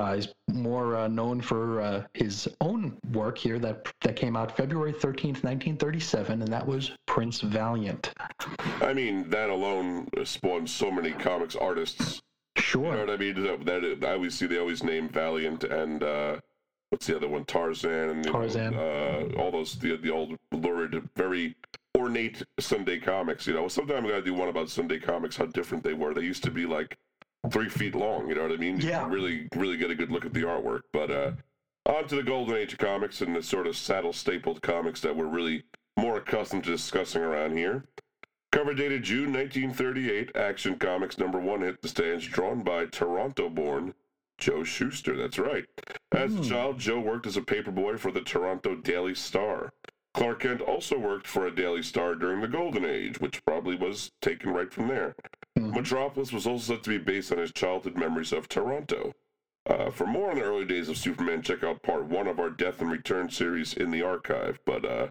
Uh, he's more uh, known for uh, his own work here that that came out February 13th, 1937, and that was Prince Valiant. I mean, that alone spawned so many comics artists. Sure. You know what I mean? That, that I always see they always name Valiant and uh, what's the other one? Tarzan and you know, Tarzan. uh, all those the the old lurid, very ornate Sunday comics. You know, sometime I gotta do one about Sunday comics. How different they were. They used to be like three feet long. You know what I mean? Yeah. really, really get a good look at the artwork. But uh, on to the golden age of comics and the sort of saddle stapled comics that we're really more accustomed to discussing around here. Cover dated June 1938, Action Comics number one hit the stands, drawn by Toronto-born Joe Shuster. That's right. As a child, Joe worked as a paperboy for the Toronto Daily Star. Clark Kent also worked for a Daily Star during the Golden Age, which probably was taken right from there. Metropolis was also said to be based on his childhood memories of Toronto. Uh, for more on the early days of Superman, check out part one of our Death and Return series in the archive. But uh,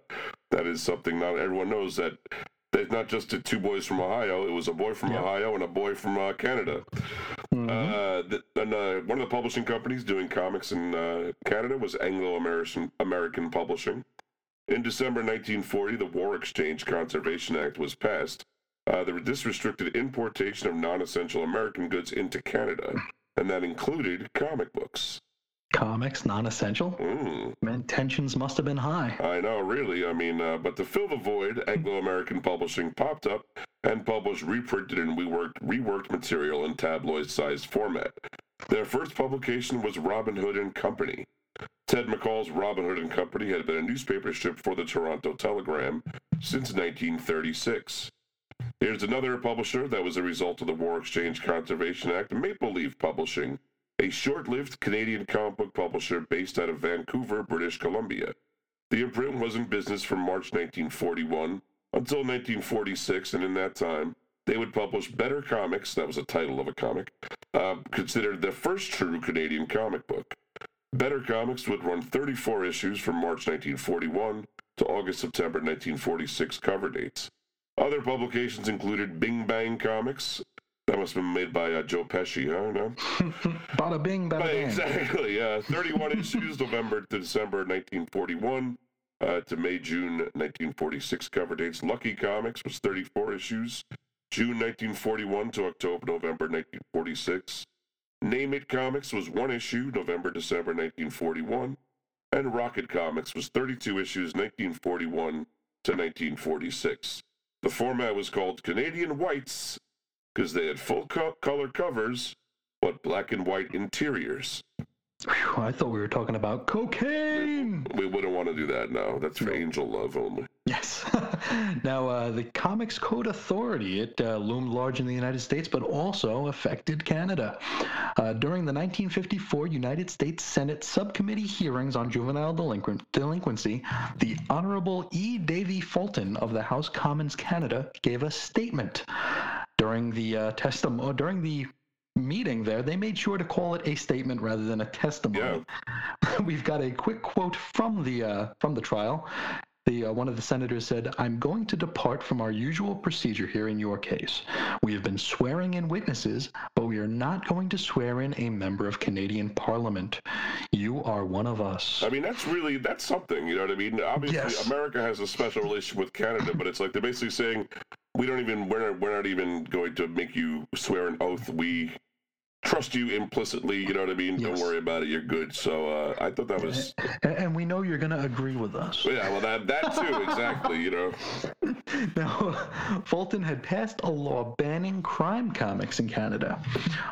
that is something not everyone knows that there's not just the two boys from Ohio. It was a boy from Ohio and a boy from uh, Canada. Uh, the, and uh, one of the publishing companies doing comics in uh, Canada was Anglo American American Publishing. In December 1940, the War Exchange Conservation Act was passed. Uh, the, this restricted importation of non-essential American goods into Canada, and that included comic books. Comics, non-essential. Mm. Man, tensions must have been high. I know, really. I mean, uh, but to fill the void, Anglo-American Publishing popped up and published reprinted and reworked, reworked material in tabloid-sized format. Their first publication was Robin Hood and Company. Ted McCall's Robin Hood and Company had been a newspaper strip for the Toronto Telegram since 1936. Here's another publisher that was a result of the War Exchange Conservation Act, Maple Leaf Publishing, a short-lived Canadian comic book publisher based out of Vancouver, British Columbia. The imprint was in business from March 1941 until 1946, and in that time, they would publish Better Comics, that was the title of a comic, uh, considered the first true Canadian comic book. Better Comics would run 34 issues from March 1941 to August September 1946 cover dates. Other publications included Bing Bang Comics. That must have been made by uh, Joe Pesci, huh? No? Bada bing, bada bang. exactly. Uh, 31 issues, November to December 1941 uh, to May, June 1946 cover dates. Lucky Comics was 34 issues, June 1941 to October, November 1946. Name It Comics was one issue, November, December 1941. And Rocket Comics was 32 issues, 1941 to 1946. The format was called Canadian Whites because they had full co- color covers but black and white interiors. Whew, I thought we were talking about cocaine. We wouldn't want to do that now. That's for angel love only. Yes. now, uh, the Comics Code Authority, it uh, loomed large in the United States, but also affected Canada. Uh, during the 1954 United States Senate subcommittee hearings on juvenile delinquent, delinquency, the Honorable E. Davie Fulton of the House Commons Canada gave a statement. During the uh, testimony, during the meeting there, they made sure to call it a statement rather than a testimony. Yeah. We've got a quick quote from the uh, from the trial. The, uh, one of the senators said, I'm going to depart from our usual procedure here in your case. We have been swearing in witnesses, but we are not going to swear in a member of Canadian Parliament. You are one of us. I mean, that's really that's something. You know what I mean? Obviously, Yes. America has a special relationship with Canada, but it's like they're basically saying we don't even we're not, we're not even going to make you swear an oath. We trust you implicitly. You know what I mean? Don't worry about it. You're good. So uh, I thought that was And we know you're going to agree with us. yeah. Well, that that too exactly. You know. Now, Fulton had passed a law banning crime comics in Canada.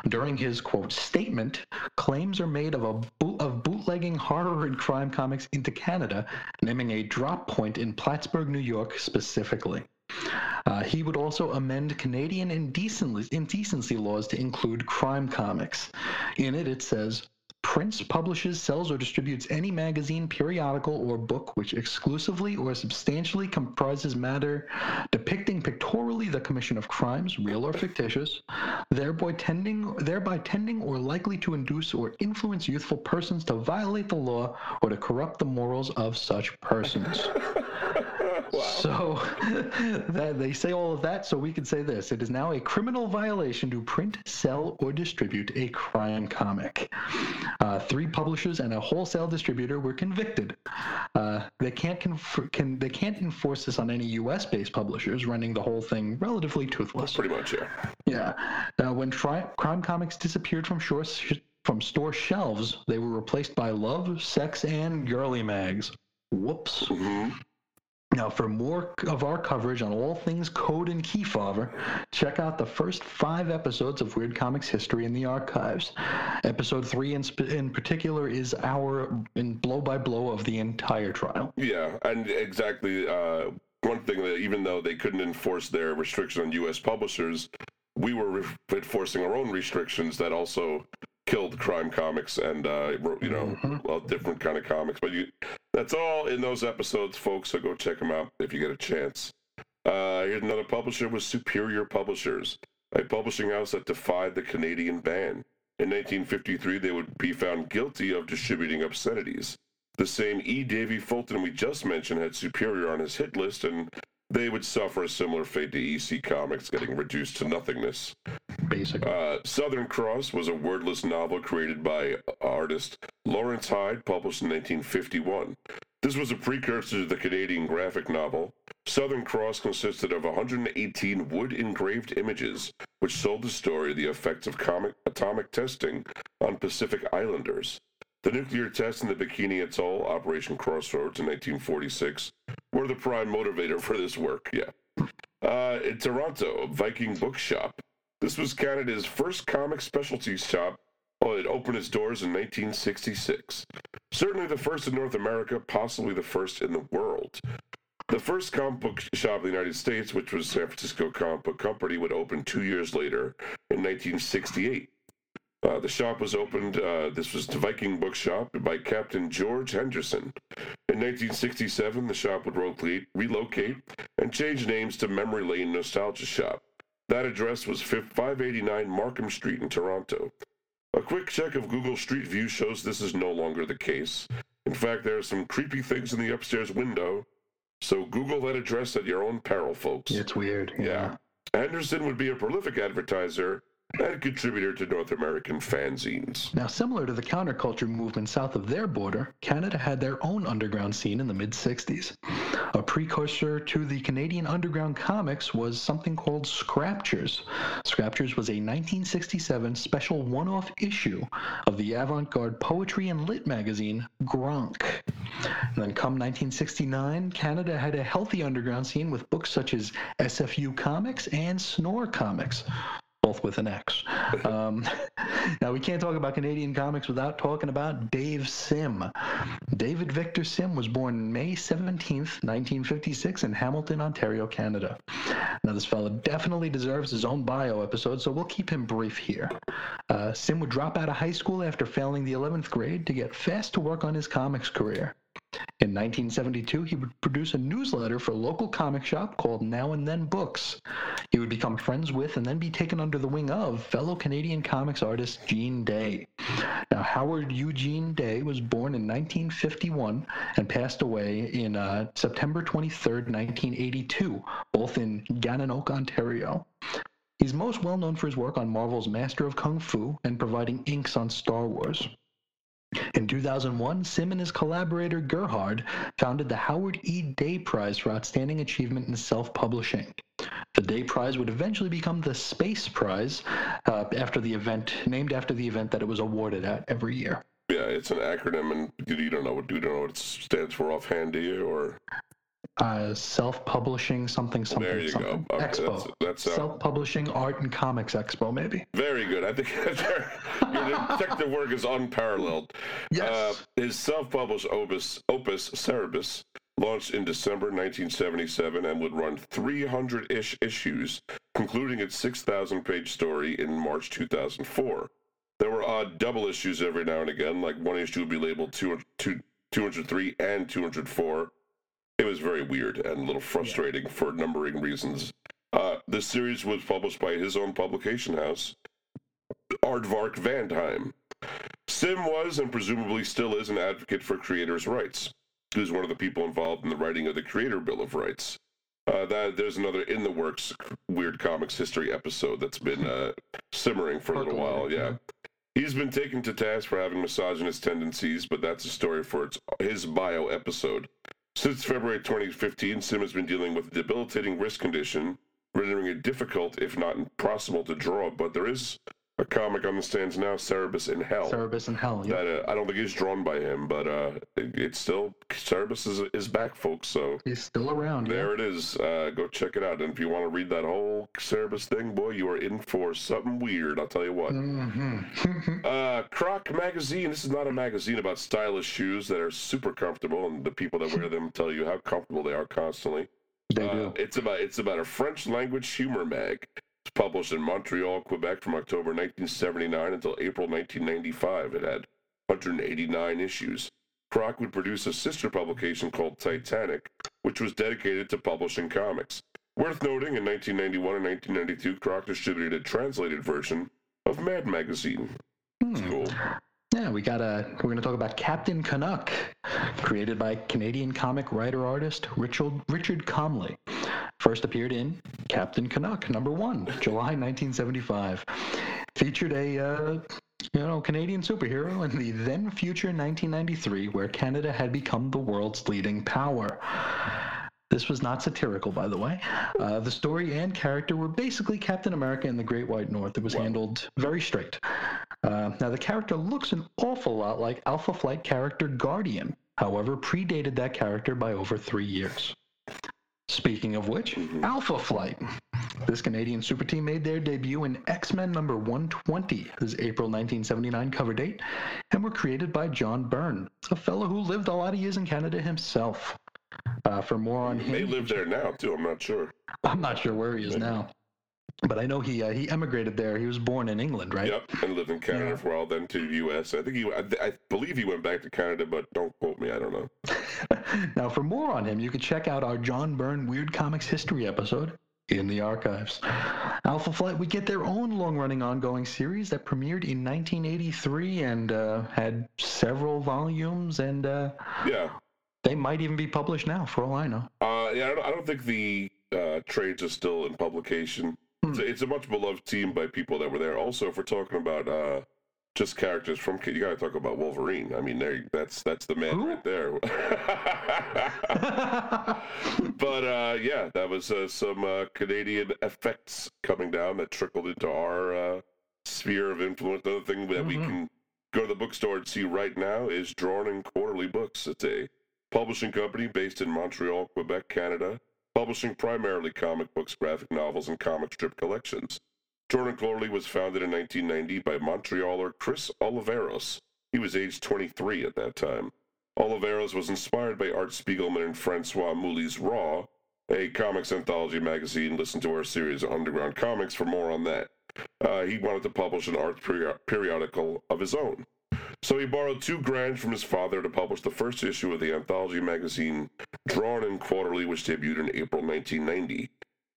During his quote statement, claims are made of a boot, of bootlegging horror and crime comics into Canada, naming a drop point in Plattsburgh, New York, specifically. Uh, he would also amend Canadian indecency, laws to include crime comics. In it, it says. Prince publishes, sells, or distributes any magazine, periodical, or book which exclusively or substantially comprises matter depicting pictorially the commission of crimes, real or fictitious, thereby tending, thereby tending or likely to induce or influence youthful persons to violate the law or to corrupt the morals of such persons. So that they say all of that, so we can say this: it is now a criminal violation to print, sell, or distribute a crime comic. Uh, three publishers and a wholesale distributor were convicted. Uh, they can't conf- can they can't enforce this on any U.S.-based publishers, running the whole thing relatively toothless. Pretty much, yeah. Yeah. Now, when tri- crime comics disappeared from shore from store shelves, they were replaced by love, sex, and girly mags. Whoops. hmm Now, for more of our coverage on all things Code and Kefauver, check out the first five episodes of Weird Comics history in the archives. Episode three, in, sp- in particular, is our in blow by blow of the entire trial. Yeah, and exactly. Uh, one thing that even though they couldn't enforce their restriction on U.S. publishers, we were re- enforcing our own restrictions that also killed crime comics and uh, wrote, you know, Mhm. well, different kind of comics. But you, that's all in those episodes, folks. So go check them out if you get a chance. Uh, here's another publisher was Superior Publishers, a publishing house that defied the Canadian ban. In 1953, they would be found guilty of distributing obscenities. The same E. Davie Fulton we just mentioned had Superior on his hit list, and they would suffer a similar fate to EC Comics, getting reduced to nothingness. Basically. Uh, Southern Cross was a wordless novel created by artist Laurence Hyde, published in 1951. This was a precursor to the Canadian graphic novel. Southern Cross consisted of 118 wood engraved images, which sold the story of the effects of comic, atomic testing on Pacific Islanders. The nuclear test in the Bikini Atoll, Operation Crossroads in 1946, were the prime motivator for this work, yeah. Uh, in Toronto, Viking Bookshop. This was Canada's first comic specialty shop. Oh, it opened its doors in 1966. Certainly the first in North America, possibly the first in the world. The first comic book shop in the United States, which was San Francisco Comic Book Company, would open two years later in 1968. Uh, the shop was opened, uh, this was the Viking Bookshop by Captain George Henderson. In 1967, the shop would relocate, relocate and change names to Memory Lane Nostalgia Shop. That address was 589 Markham Street in Toronto. A quick check of Google Street View shows this is no longer the case. In fact, there are some creepy things in the upstairs window, so Google that address at your own peril, folks. it's weird. Yeah. Henderson would be a prolific advertiser and contributor to North American fanzines. Now, similar to the counterculture movement south of their border, Canada had their own underground scene in the mid 60s. A precursor to the Canadian underground comics was something called Scraptures. Scraptures was a 1967 special one off issue of the avant garde poetry and lit magazine Gronk. And then, come 1969, Canada had a healthy underground scene with books such as SFU Comix and Snore Comix both with an X. Um, now, we can't talk about Canadian comics without talking about Dave Sim. David Victor Sim was born May 17th, 1956, in Hamilton, Ontario, Canada. Now, this fellow definitely deserves his own bio episode, so we'll keep him brief here. Uh, Sim would drop out of high school after failing the 11th grade to get fast to work on his comics career. In 1972, he would produce a newsletter for a local comic shop called Now and Then Books. He would become friends with and then be taken under the wing of fellow Canadian comics artist Gene Day. Now, Howard Eugene Day was born in 1951 and passed away in uh, September 23, 1982, both in Gananoque, Ontario. He's most well known for his work on Marvel's Master of Kung Fu and providing inks on Star Wars. In 2001, Sim and his collaborator Gerhard founded the Howard E. Day Prize for Outstanding Achievement in Self Publishing. The Day Prize would eventually become the Space Prize uh, after the event, named after the event that it was awarded at every year. Yeah, it's an acronym, and you don't know what you don't know what it stands for offhand, do you? Or Uh, Self Publishing something something there you something. go. Okay, Expo. that's that's uh, Self Publishing Art and Comics Expo, maybe. very good. I think your detective work is unparalleled. Yes. Uh, his self-published opus, Opus Cerebus, launched in December 1977 and would run 300-ish issues, concluding its 6,000-page story in March 2004. There were odd double issues every now and again, like one issue would be labeled 200, 203 and 204. It was very weird and a little frustrating for numbering reasons. Uh, the series was published by his own publication house, Aardvark Vanaheim. Sim was, and presumably still is, an advocate for creators' rights. He was one of the people involved in the writing of the Creator Bill of Rights. Uh, that there's another in the works weird comics history episode that's been uh, simmering for a little while. Yeah, He's been taken to task for having misogynist tendencies, but that's a story for its, his bio episode. Since February 2015, Sim has been dealing with a debilitating wrist condition, rendering it difficult, if not impossible, to draw. But there is a comic on the stands now, Cerebus in Hell. Cerebus in Hell. Yep. That uh, I don't think is drawn by him, but uh, it, it's still Cerebus is, is back, folks. So He's still around. there it is. Uh, go check it out. And if you want to read that whole Cerebus thing, boy, you are in for something weird. I'll tell you what. hmm Uh, Croc magazine. This is not a magazine about stylish shoes that are super comfortable, and the people that wear them tell you how comfortable they are constantly. they Uh, do. it's about it's about a French language humor mag. Published in Montreal, Quebec, from October 1979 until April 1995. It had 189 issues. Croc would produce a sister publication called Titanic, which was dedicated to publishing comics. Worth noting, in 1991 and 1992, Croc distributed a translated version of Mad Magazine. Hmm. cool. Yeah, we got a. We're going to talk about Captain Canuck, created by Canadian comic writer artist Richard Richard Comely. First appeared in Captain Canuck number one, July 1975. Featured a uh, you know Canadian superhero in the then future 1993, where Canada had become the world's leading power. This was not satirical, by the way. Uh, the story and character were basically Captain America and the Great White North. It was Wow. handled very straight. Uh, now, the character looks an awful lot like Alpha Flight character Guardian, however, predated that character by over three years. Speaking of which, Mhm. Alpha Flight. This Canadian super team made their debut in X Men number 120, his April 1979 cover date, and were created by John Byrne, a fellow who lived a lot of years in Canada himself. Uh, for more on He may him, live there now, too. I'm not sure. I'm not sure where he is now, but I know he uh, he emigrated there. He was born in England, right? Yep, and lived in Canada Yeah. for a while, then to the U.S. I think he, I, I believe he went back to Canada, but don't quote me. I don't know. now, for more on him, you can check out our John Byrne Weird Comics History episode in the archives. Alpha Flight would get their own long running ongoing series that premiered in 1983 and uh, had several volumes, and uh, Yeah, they might even be published now, for all I know. uh, yeah. I don't, I don't think the uh, trades are still in publication. Hmm. It's, a, it's a much beloved team by people that were there. Also, if we're talking about uh, just characters from, you got to talk about Wolverine. I mean, there, that's that's the man Who? right there. but uh, yeah, that was uh, some uh, Canadian effects coming down that trickled into our uh, sphere of influence. Another thing that we Mhm. can go to the bookstore and see right now is Drawn and Quarterly Books. It's a publishing company based in Montreal, Quebec, Canada, publishing primarily comic books, graphic novels, and comic strip collections. Drawn and was founded in 1990 by Montrealer Chris Oliveros. He was age 23 at that time. Oliveros was inspired by Art Spiegelman and Francois Mouly's Raw, a comics anthology magazine. Listen to our series Underground Comics for more on that. Uh, he wanted to publish an art peri- periodical of his own. So he borrowed two grand from his father to publish the first issue of the anthology magazine Drawn and Quarterly, which debuted in April 1990.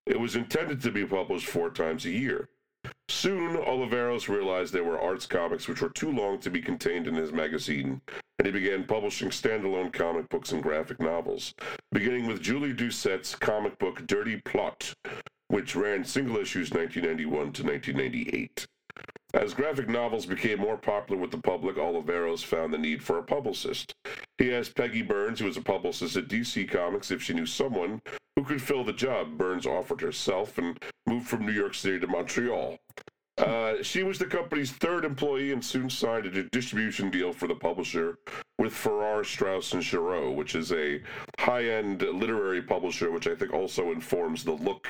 It was intended to be published four times a year. Soon, Oliveros realized there were arts comics which were too long to be contained in his magazine, and he began publishing standalone comic books and graphic novels, beginning with Julie Doucet's comic book Dirty Plotte, which ran single issues 1991 to 1998. As graphic novels became more popular with the public, Oliveros found the need for a publicist. He asked Peggy Burns, who was a publicist at DC Comics, if she knew someone who could fill the job. Burns offered herself and moved from New York City to Montreal. Uh, she was the company's third employee and soon signed a distribution deal for the publisher with Farrar, Straus, and Giroux, which is a high-end literary publisher, which I think also informs the look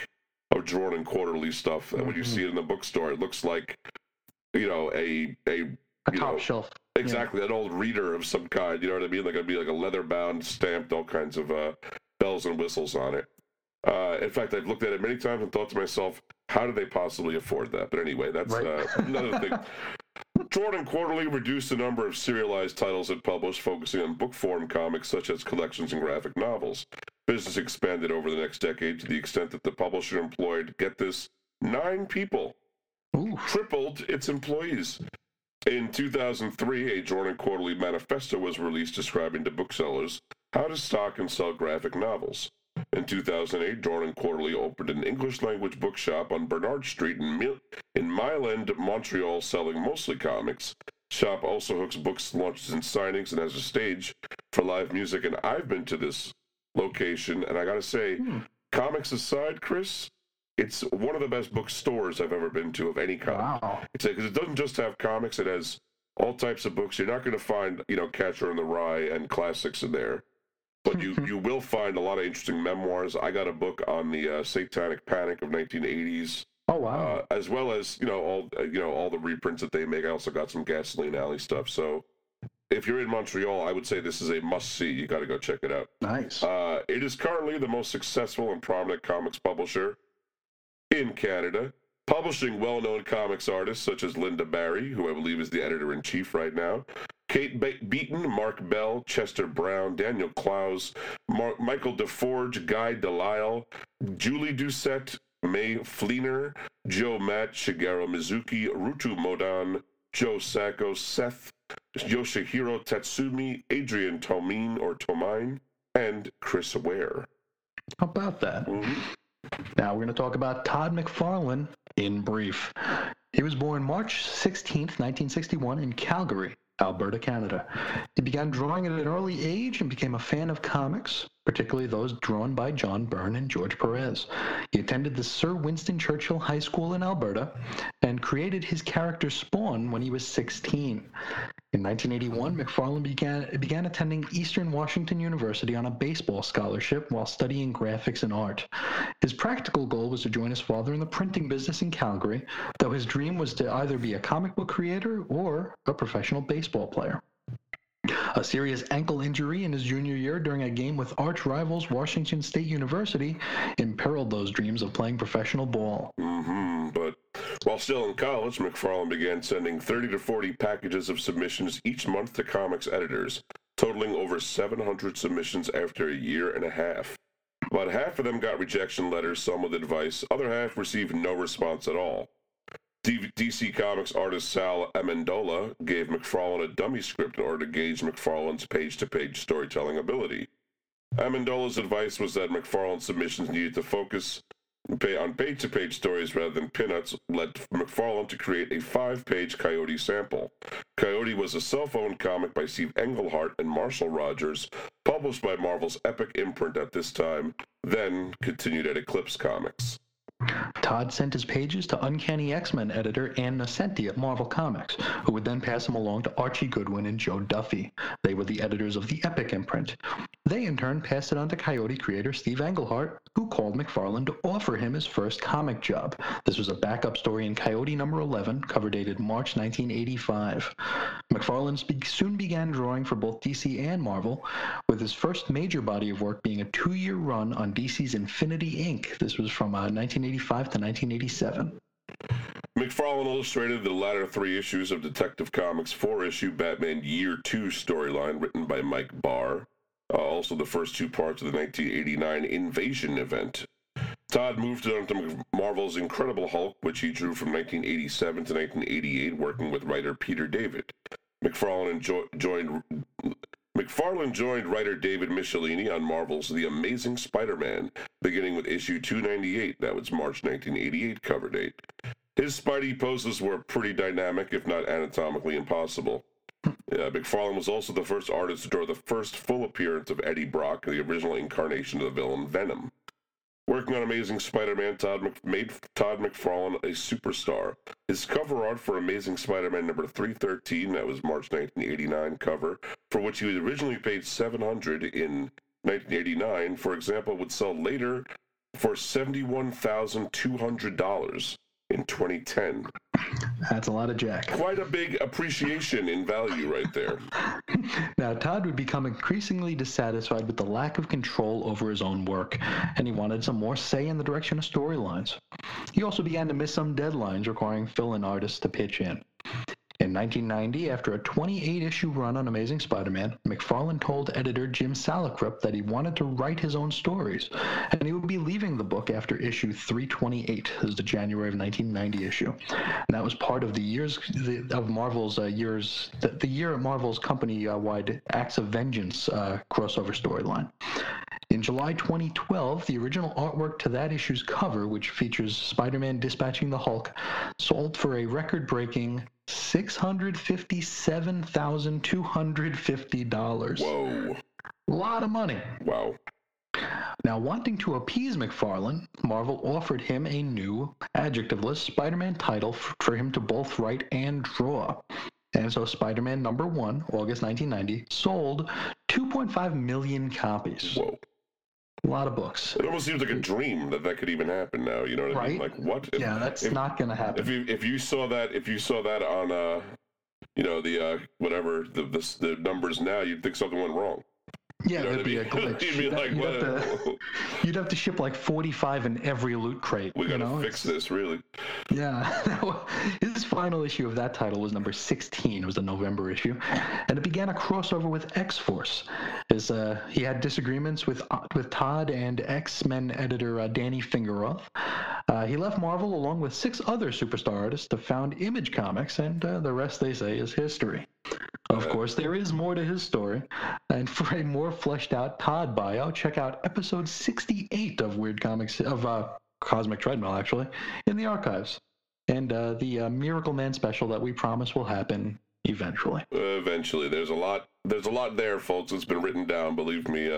of Drawn and Quarterly stuff. And when you Mhm. see it in the bookstore, it looks like, you know, a a A you top know, shelf. exactly an old reader of some kind. You know what I mean? Like it'd be like a leather bound, stamped, all kinds of uh, bells and whistles on it. Uh, in fact, I've looked at it many times and thought to myself, how do they possibly afford that? But anyway, that's Right. uh, another thing. Drawn and Quarterly reduced the number of serialized titles it published, focusing on book form comics such as collections and graphic novels. Business expanded over the next decade to the extent that the publisher employed, get this, nine people Ooh. tripled its employees. In 2003, a Drawn and Quarterly manifesto was released describing to booksellers how to stock and sell graphic novels. In 2008, Drawn and Quarterly opened an English language bookshop on Bernard Street in, Mil- in Mile End, Montreal, selling mostly comics. Shop also hooks books, launches, and signings, and has a stage for live music. And I've been to this location, and I gotta say, Hmm. comics aside, Chris, it's one of the best bookstores I've ever been to of any kind. Wow. It's because it doesn't just have comics; it has all types of books. You're not going to find, you know, Catcher in the Rye and classics in there, but you you will find a lot of interesting memoirs. I got a book on the uh, Satanic Panic of 1980s, Oh wow. uh, as well as you know all uh, you know all the reprints that they make. I also got some Gasoline Alley stuff. So. If you're in Montreal, I would say this is a must see. You got to go check it out. nice. Uh, it is currently the most successful and prominent comics publisher in Canada, publishing well known comics artists such as Lynda Barry, who I believe is the editor in chief right now, Kate Be- Beaton, Marc Bell, Chester Brown, Daniel Clowes, Mar- Michael DeForge, Guy Delisle, Julie Doucet, May Fleener, Joe Matt, Shigeru Mizuki, Rutu Modan, Joe Sacco, Seth, Yoshihiro Tatsumi, Adrian Tomine or Tomine, and Chris Ware. How about that? Mhm. Now we're going to talk about Todd McFarlane in brief. He was born March 16th, 1961, in Calgary, Alberta, Canada. He began drawing at an early age and became a fan of comics, particularly those drawn by John Byrne and George Perez. He attended the Sir Winston Churchill High School in Alberta and created his character Spawn when he was 16. In 1981, McFarlane began, began attending Eastern Washington University on a baseball scholarship while studying graphics and art. His practical goal was to join his father in the printing business in Calgary, though his dream was to either be a comic book creator or a professional baseball player. A serious ankle injury in his junior year during a game with arch rivals Washington State University imperiled those dreams of playing professional ball. Mm-hmm, But while still in college, McFarlane began sending 30 to 40 packages of submissions each month to comics editors, totaling over 700 submissions after a year and a half. About half of them got rejection letters, some with advice, other half received no response at all. DC Comics artist Sal Amendola gave McFarlane a dummy script in order to gauge McFarlane's page to page storytelling ability. Amendola's advice was that McFarlane's submissions needed to focus on page to page stories rather than pinups, led McFarlane to create a five page Coyote sample. Coyote was a self owned comic by Steve Englehart and Marshall Rogers, published by Marvel's Epic imprint at this time, then continued at Eclipse Comics. Todd sent his pages to Uncanny X-Men editor Ann Nocenti at Marvel Comics, who would then pass them along to Archie Goodwin and Jo Duffy. They were the editors of the Epic imprint. They in turn passed it on to Coyote creator Steve Englehart, who called McFarlane to offer him his first comic job. This was a backup story in Coyote number 11, cover dated March 1985. McFarlane soon began drawing for both DC and Marvel, with his first major body of work being a two-year run on DC's Infinity Inc. This was from uh, 1985 to 1987. McFarlane illustrated the latter three issues of Detective Comics' four issue Batman Year 2 storyline written by Mike Barr, uh, also the first two parts of the 1989 Invasion event. Todd moved on to Marvel's Incredible Hulk, which he drew from 1987 to 1988, working with writer Peter David. McFarlane joined McFarlane joined writer David Michelinie on Marvel's The Amazing Spider-Man, beginning with issue 298. That was March 1988 cover date. His Spidey poses were pretty dynamic, if not anatomically impossible. Uh, McFarlane was also the first artist to draw the first full appearance of Eddie Brock, the original incarnation of the villain Venom. Working on Amazing Spider-Man, Todd Mc- made Todd McFarlane a superstar. His cover art for Amazing Spider-Man number 313, that was March 1989 cover, for which he was originally paid 700 in 1989, for example, would sell later for $71,200 in 2010. That's a lot of jack. Quite a big appreciation in value right there. Now, Todd would become increasingly dissatisfied with the lack of control over his own work, and he wanted some more say in the direction of storylines. He also began to miss some deadlines requiring fill in artists to pitch in. In 1990, after a 28 issue run on Amazing Spider Man, McFarlane told editor Jim Salicrup that he wanted to write his own stories, and he would be leaving the book after issue 328, this is the January of 1990 issue. And that was part of the years the, of Marvel's uh, years, the, the year of Marvel's company wide Acts of Vengeance uh, crossover storyline. In July 2012, the original artwork to that issue's cover, which features Spider Man dispatching the Hulk, sold for a record breaking $657,250. Whoa. A lot of money. Wow. Now, wanting to appease McFarlane, Marvel offered him a new, adjectiveless Spider Man title for him to both write and draw. And so Spider Man number one, August 1990, sold 2.5 million copies. Whoa. A lot of books. It almost seems like a dream that that could even happen now. You know what I mean? Like what? If, Yeah, that's if, not going to happen. If you if you saw that if you saw that on uh, you know the uh whatever the the, the numbers now, you'd think something went wrong. Yeah, You there'd be a what I mean? glitch. You'd be That- like, you'd, have to, you'd have to ship like 45 in every loot crate. we you gotta know? fix It's- this, really. Yeah. His final issue of that title was number 16. It was a November issue. And it began a crossover with X Force. Uh, he had disagreements with, uh, with Todd and X Men editor uh, Danny Fingeroth. Uh, he left Marvel along with six other superstar artists to found Image Comics, and uh, the rest, they say, is history. Of course, there is more to his story. And for a more fleshed out Todd bio, check out episode 68 of Weird Comics, of uh, Cosmic Treadmill, actually, in the archives. And uh, the uh, Miracle Man special that we promise will happen eventually. Uh, eventually, there's a lot. There's a lot there, folks. It's been written down. Believe me.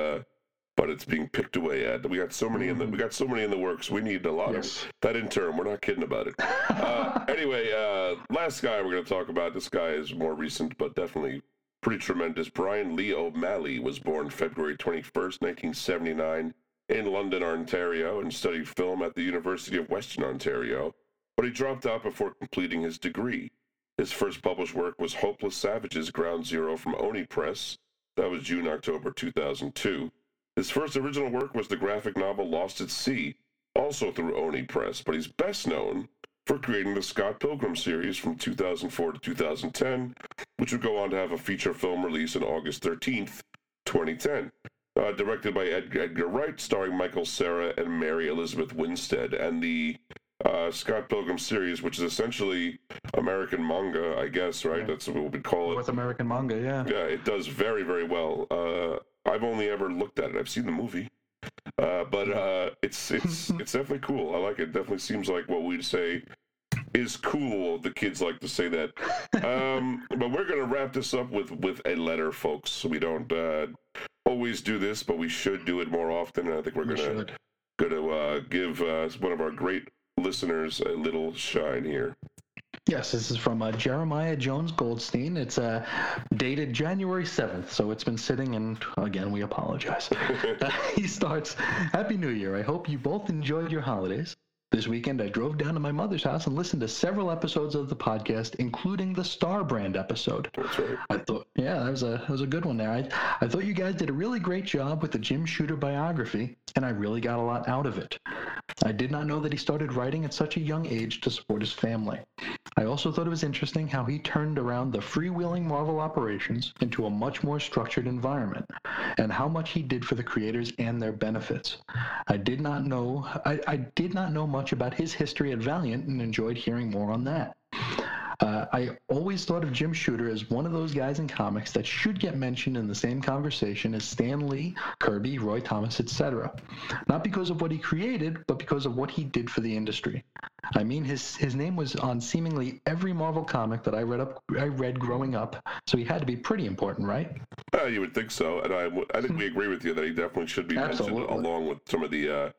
But it's being picked away at. We got so many in the. We got so many in the works. We need a lot Yes. of that intern. We're not kidding about it. Uh, anyway, uh, last guy we're going to talk about. This guy is more recent, but definitely pretty tremendous. Brian Lee O'Malley was born February 21st, 1979, in London, Ontario, and studied film at the University of Western Ontario. But he dropped out before completing his degree. His first published work was Hopeless Savages Ground Zero from Oni Press. That was June October 2002. His first original work was the graphic novel Lost at Sea, also through Oni Press, but he's best known for creating the Scott Pilgrim series from 2004 to 2010, which would go on to have a feature film release on August 13th, 2010. Uh, directed by Ed- Edgar Wright, starring Michael Cera and Mary Elizabeth Winstead, and the uh, Scott Pilgrim series, which is essentially American manga, I guess, right? Yeah. That's what we call it. North American manga, yeah. Yeah, it does very, very well. Uh, I've only ever looked at it. I've seen the movie, uh, but uh, it's it's it's definitely cool. I like it. Definitely seems like what we'd say is cool. The kids like to say that. Um, but we're gonna wrap this up with with a letter, folks. We don't uh, always do this, but we should do it more often. And I think we're We gonna should. gonna uh, give uh, one of our great listeners a little shine here. Yes, this is from uh, Jeremiah Jones Goldstein. It's uh, dated January 7th, so it's been sitting, and again, we apologize. Uh, he starts Happy New Year. I hope you both enjoyed your holidays. This weekend, I drove down to my mother's house and listened to several episodes of the podcast, including the Star Brand episode. That's right. I thought, yeah, that was a that was a good one there. I, I thought you guys did a really great job with the Jim Shooter biography, and I really got a lot out of it. I did not know that he started writing at such a young age to support his family. I also thought it was interesting how he turned around the freewheeling Marvel operations into a much more structured environment, and how much he did for the creators and their benefits. I did not know I, I did not know much about his history at Valiant, and enjoyed hearing more on that. Uh, I always thought of Jim Shooter as one of those guys in comics that should get mentioned in the same conversation as Stan Lee, Kirby, Roy Thomas, etc. Not because of what he created, but because of what he did for the industry. I mean, his his name was on seemingly every Marvel comic that I read up I read growing up, so he had to be pretty important, right? Uh, you would think so, and I, I think we agree with you that he definitely should be mentioned along with some of the uh,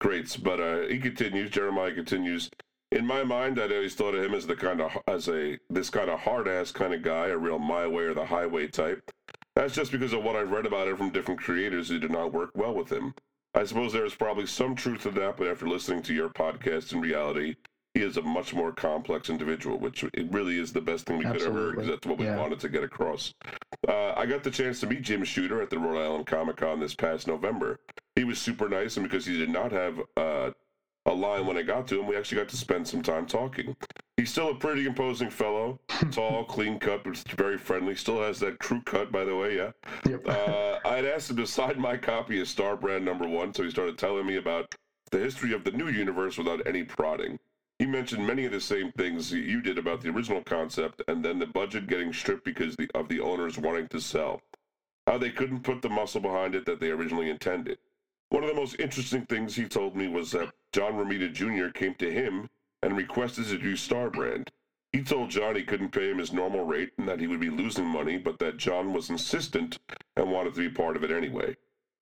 greats. But uh, he continues. Jeremiah continues. In my mind, I'd always thought of him as the kind of as a this kind of hard ass kind of guy, a real my way or the highway type. That's just because of what I've read about him from different creators who did not work well with him. I suppose there is probably some truth to that, but after listening to your podcast, in reality, he is a much more complex individual, which it really is the best thing we could have heard because that's what we Yeah. wanted to get across. Uh, I got the chance to meet Jim Shooter at the Rhode Island Comic Con this past November. He was super nice, and because he did not have uh, a line when I got to him, we actually got to spend some time talking. He's still a pretty imposing fellow, tall, clean cut, but very friendly. Still has that crew cut, by the way, yeah. Yep. Uh, I had asked him to sign my copy of Star Brand number one, so he started telling me about the history of the new universe without any prodding. He mentioned many of the same things you did about the original concept, and then the budget getting stripped because the, of the owners wanting to sell. How they couldn't put the muscle behind it that they originally intended. One of the most interesting things he told me was that John Romita Jr. came to him and requested to do Star Brand. He told John he couldn't pay him his normal rate and that he would be losing money, but that John was insistent and wanted to be part of it anyway.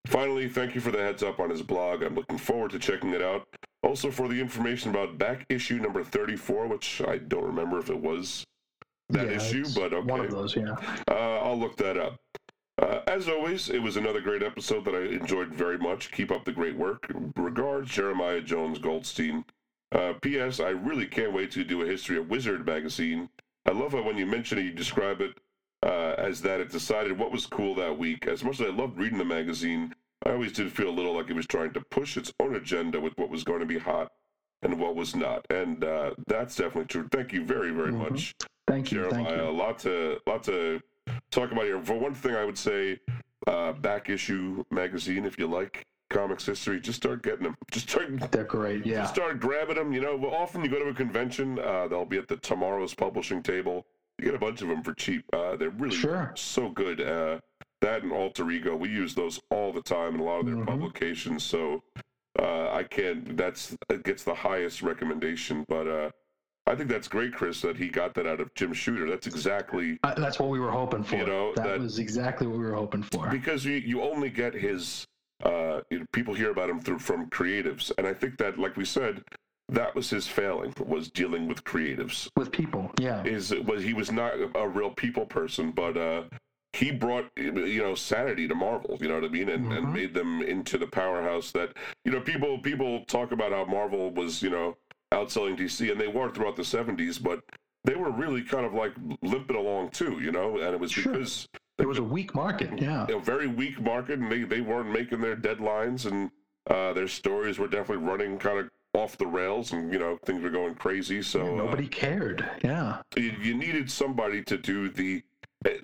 Finally, thank you for the heads up on his blog. I'm looking forward to checking it out. Also, for the information about back issue number 34, which I don't remember if it was that Yeah, issue, but okay. One of those, yeah. Uh, I'll look that up. Uh, as always, it was another great episode that I enjoyed very much. Keep up the great work. Regards, Jeremiah Jones Goldstein. Uh, P.S. I really can't wait to do a history of Wizard magazine. I love how when you mention it, you describe it uh, as that it decided what was cool that week. As much as I loved reading the magazine, I always did feel a little like it was trying to push its own agenda with what was going to be hot and what was not. And uh, that's definitely true. Thank you very, very Mhm. much. Thank you. Thank Jeremiah. A you. lot to lot to talk about here. For one thing, I would say uh, back issue magazine. If you like comics history, just start getting them. Just start. They're. Yeah. Just start grabbing them. You know, often you go to a convention, uh, they'll be at the TwoMorrows publishing table. You get a bunch of them for cheap. Uh, they're really Sure. so good. Uh, that and Alter Ego, we use those all the time in a lot of their Mhm. publications. So uh, I can't. That's it gets the highest recommendation. But uh, I think that's great, Chris, that he got that out of Jim Shooter. That's exactly Uh, that's what we were hoping for. You know, that, that- was exactly what we were hoping for. because you you only get his. Uh, you know, people hear about him through from creatives, and I think that, like we said, that was his failing was dealing with creatives. With people, yeah. Is was he was not a real people person, but uh, he brought you know sanity to Marvel. You know what I mean, and, and Mhm. made them into the powerhouse that you know people people talk about how Marvel was you know outselling DC, and they were throughout the '70s, but they were really kind of like limping along too, you know, and it was Sure. because It was a weak market, yeah. a very weak market, and they, they weren't making their deadlines, and uh, their stories were definitely running kind of off the rails, and you know things were going crazy. So uh, Nobody cared. Yeah. you, you needed somebody to do the. eh,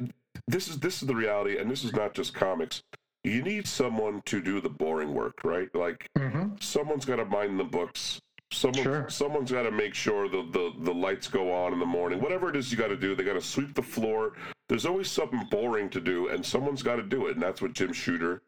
This is this is the reality, and this is not just comics. You need someone to do the boring work, right? Like Mm-hmm. someone's got to mind the books. Someone, Sure. someone's got to make sure the, the, the lights go on in the morning. Whatever it is you got to do, they got to sweep the floor. There's always something boring to do, and someone's got to do it. And that's what Jim Shooter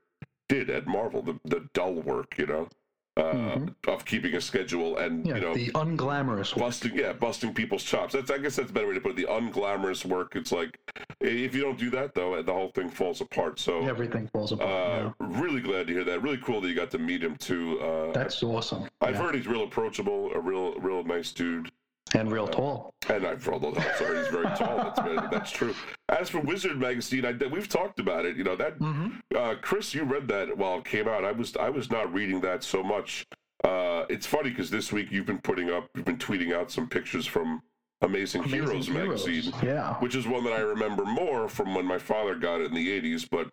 did at Marvel, the, the dull work, you know, uh, Mhm. of keeping a schedule and, Yeah. you know, the unglamorous busting yeah busting people's chops that's i guess that's a better way to put it the unglamorous work it's like if you don't do that though the whole thing falls apart so Everything falls apart. uh yeah. really glad to hear that really cool that you got to meet him too uh That's awesome. i've Yeah. heard he's real approachable a real real nice dude And real tall. and I've although I've heard he's very tall. That's very, that's true. As for Wizard magazine, I, we've talked about it. You know that Mm-hmm. uh, Chris, you read that while it came out. I was I was not reading that so much. Uh, it's funny because this week you've been putting up, you've been tweeting out some pictures from Amazing, Heroes magazine, Yeah. which is one that I remember more from when my father got it in the '80s. But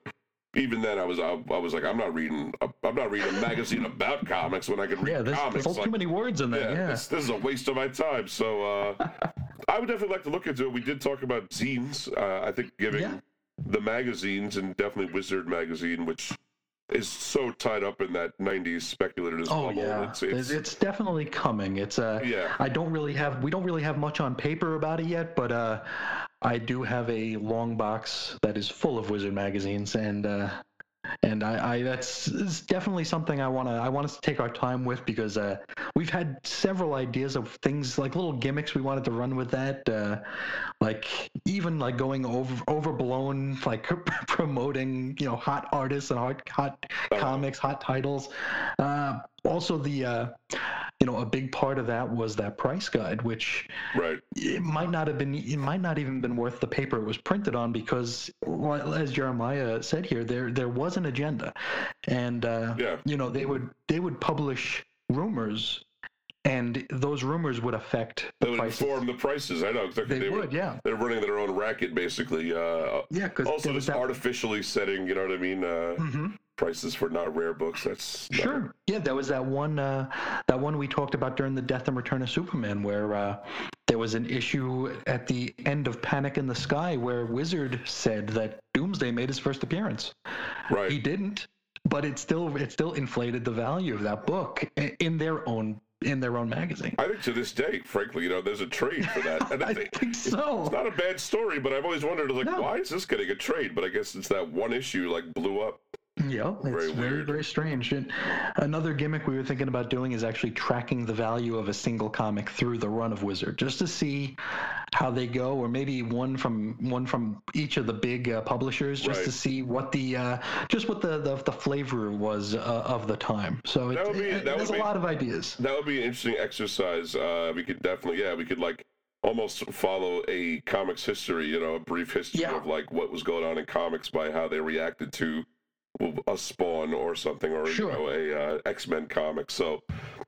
even then, I was I, I was like, I'm not reading a, I'm not reading a magazine about comics when I can read Yeah, there's, comics. there's like, too many words in yeah, there. Yeah. This, this is a waste of my time. So uh, I would definitely like to look into it. We did talk about zines. Uh, I think giving Yeah. the magazines and definitely Wizard magazine, which is so tied up in that '90s speculative Oh bubble. yeah, It's, it's, it's, definitely coming. It's uh, yeah. I don't really have we don't really have much on paper about it yet, but uh, I do have a long box that is full of Wizard magazines, and uh, and I, I that's definitely something I want to I want us to take our time with because uh, we've had several ideas of things like little gimmicks we wanted to run with that, uh, like even like going over overblown like promoting you know hot artists and hot hot comics, hot titles. Uh, also the uh, you know a big part of that was that price guide, which right. it might not have been it might not even been worth the paper it was printed on because well, as jeremiah said here there there was an agenda and uh, Yeah. you know they would they would publish rumors and those rumors would affect They the would prices inform the prices. I know exactly. they were, would yeah They're running their own racket, basically. Uh, yeah because also, just artificially setting, you know what I mean? Uh, hmm prices for not rare books. That's not- Sure. Yeah, that was that one. Uh, that one we talked about during the Death and Return of Superman, where uh, there was an issue at the end of Panic in the Sky where Wizard said that Doomsday made his first appearance. right. He didn't, but it still it still inflated the value of that book in their own in their own magazine. I think to this day, frankly, you know, there's a trade for that. And I think think so. It's not a bad story, but I've always wondered, like, No. why is this getting a trade? But I guess it's that one issue, like, blew up. Yeah, it's Very very, very, strange. And another gimmick we were thinking about doing is actually tracking the value of a single comic through the run of Wizard, just to see how they go, or maybe one from one from each of the big uh, publishers, just to see what the uh, just what the, the the flavor was uh, of the time. So it, That would be- it- that there's would a lot of ideas. That would be an interesting exercise. Uh, we could definitely, yeah, we could like almost follow a comics history, you know, a brief history Yeah. of like what was going on in comics by how they reacted to a Spawn or something, or Sure. you know, a uh, X Men comic. So,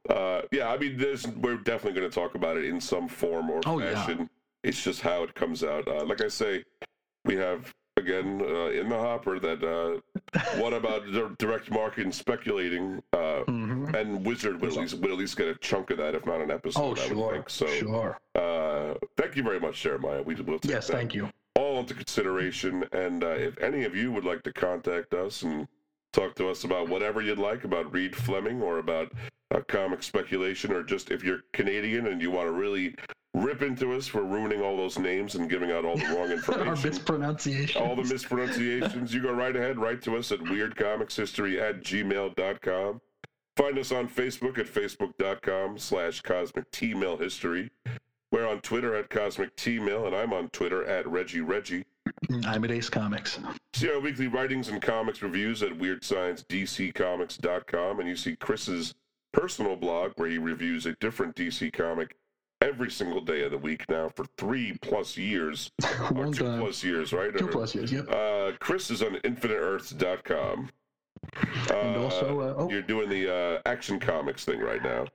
uh, yeah, I mean, there's we're definitely going to talk about it in some form or Oh, yeah. fashion. It's just how it comes out. Uh, like I say, we have again uh, in the hopper that uh, what about di- direct market and speculating. Uh, hmm and Wizard would at least would at least get a chunk of that, if not an episode. Oh, I would sure, think. So, sure. uh, thank you very much, Jeremiah. We will take Yes, that thank you. All into consideration. And uh, if any of you would like to contact us and talk to us about whatever you'd like about Reid Fleming or about uh, comic speculation, or just if you're Canadian and you want to really rip into us for ruining all those names and giving out all the wrong Our information. all the mispronunciations, you go right ahead, write to us at weirdcomicshistory at gmail.com. Find us on Facebook at facebook.com slash cosmic history. We're on Twitter at cosmic T-mail, and I'm on Twitter at Reggie Reggie. I'm at Ace Comics. See our weekly writings and comics reviews at weirdsciencedccomics.com, and you see Chris's personal blog where he reviews a different DC comic every single day of the week now for three plus years, or two time. plus years, right? Two Or- plus years, yep. uh, Chris is on InfiniteEarths.com. Uh, And also, uh, oh. you're doing the uh, action comics thing right now.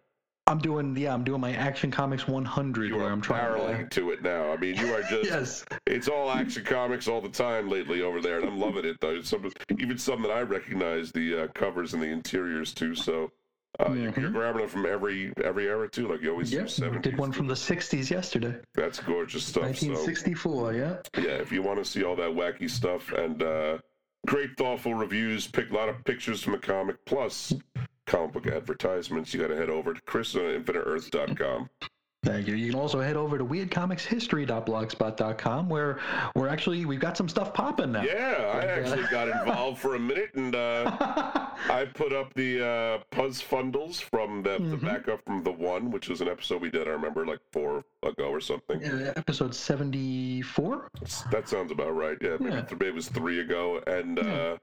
I'm doing, yeah, I'm doing my Action Comics 100 You where I'm trying barreling to it now. I mean, you are just. Yes. It's all action comics all the time lately over there, and I'm loving it though. Some, even some that I recognize the uh, covers and the interiors too. So uh, you're, you're grabbing them from every every era too. Like you always do. Yep. 70s. Did one from the 60s yesterday. That's gorgeous stuff. So 1964, yeah. yeah, if you want to see all that wacky stuff and uh, great thoughtful reviews, pick a lot of pictures from the comic, plus comic book advertisements, you got to head over to Chris on InfiniteEarth.com. Thank you. You can also head over to weirdcomicshistory.blogspot.com where we're actually, we've got some stuff popping now. Yeah, I uh, actually got involved for a minute and uh, I put up the uh, Puzz Fundles from the, the Mhm. backup from the one, which was an episode we did, I remember, like four ago or something. Uh, episode 74? That sounds about right. Yeah, maybe, Yeah. th- maybe it was three ago. And uh, Yeah.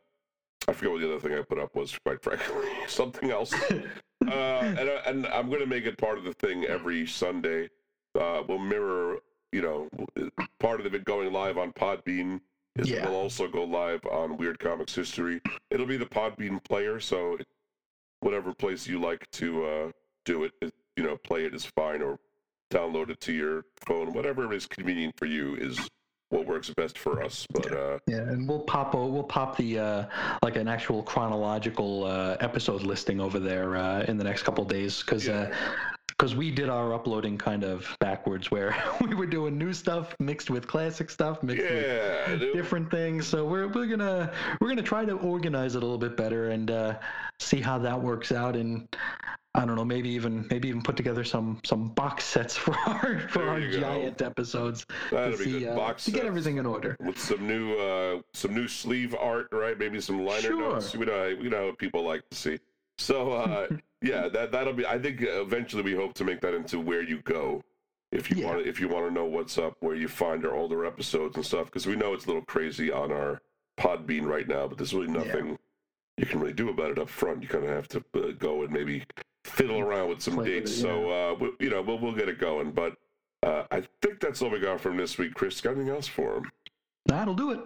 I forget what the other thing I put up was, quite frankly, something else. uh, and, and I'm going to make it part of the thing every Sunday. Uh, we'll mirror, you know, part of it going live on Podbean. Is Yeah. It will also go live on Weird Comics History. It'll be the Podbean player, so whatever place you like to uh, do it, it, you know, play it is fine, or download it to your phone. Whatever is convenient for you is what works best for us. But uh, Yeah, and we'll pop we'll pop the uh, like an actual chronological uh, episode listing over there uh, in the next couple days because Yeah. Because we did our uploading kind of backwards where we were doing new stuff mixed with classic stuff mixed with yeah, dude. different things. So we're we're gonna we're gonna try to organize it a little bit better and uh, see how that works out and. I don't know. Maybe even maybe even put together some some box sets for our for our go. giant episodes that'd to be see uh, to get everything in order. with some new uh some new sleeve art right maybe some liner Sure. notes we know we know what people like to see so uh yeah that that'll be i think eventually we hope to make that into where you go if you Yeah. want to if you want to know what's up where you find our older episodes and stuff because we know it's a little crazy on our podbean right now but there's really nothing you can really do about it up front you kind of have to uh, go and maybe fiddle around with some Play with dates it, so uh we, you know we'll, we'll get it going but uh, I think that's all we got from this week. Chris, got anything else for him? That'll do it.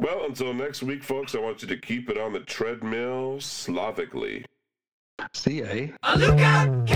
Well, until next week, folks, I want you to keep it on the treadmill Slavically. See ya. eh? Out, California.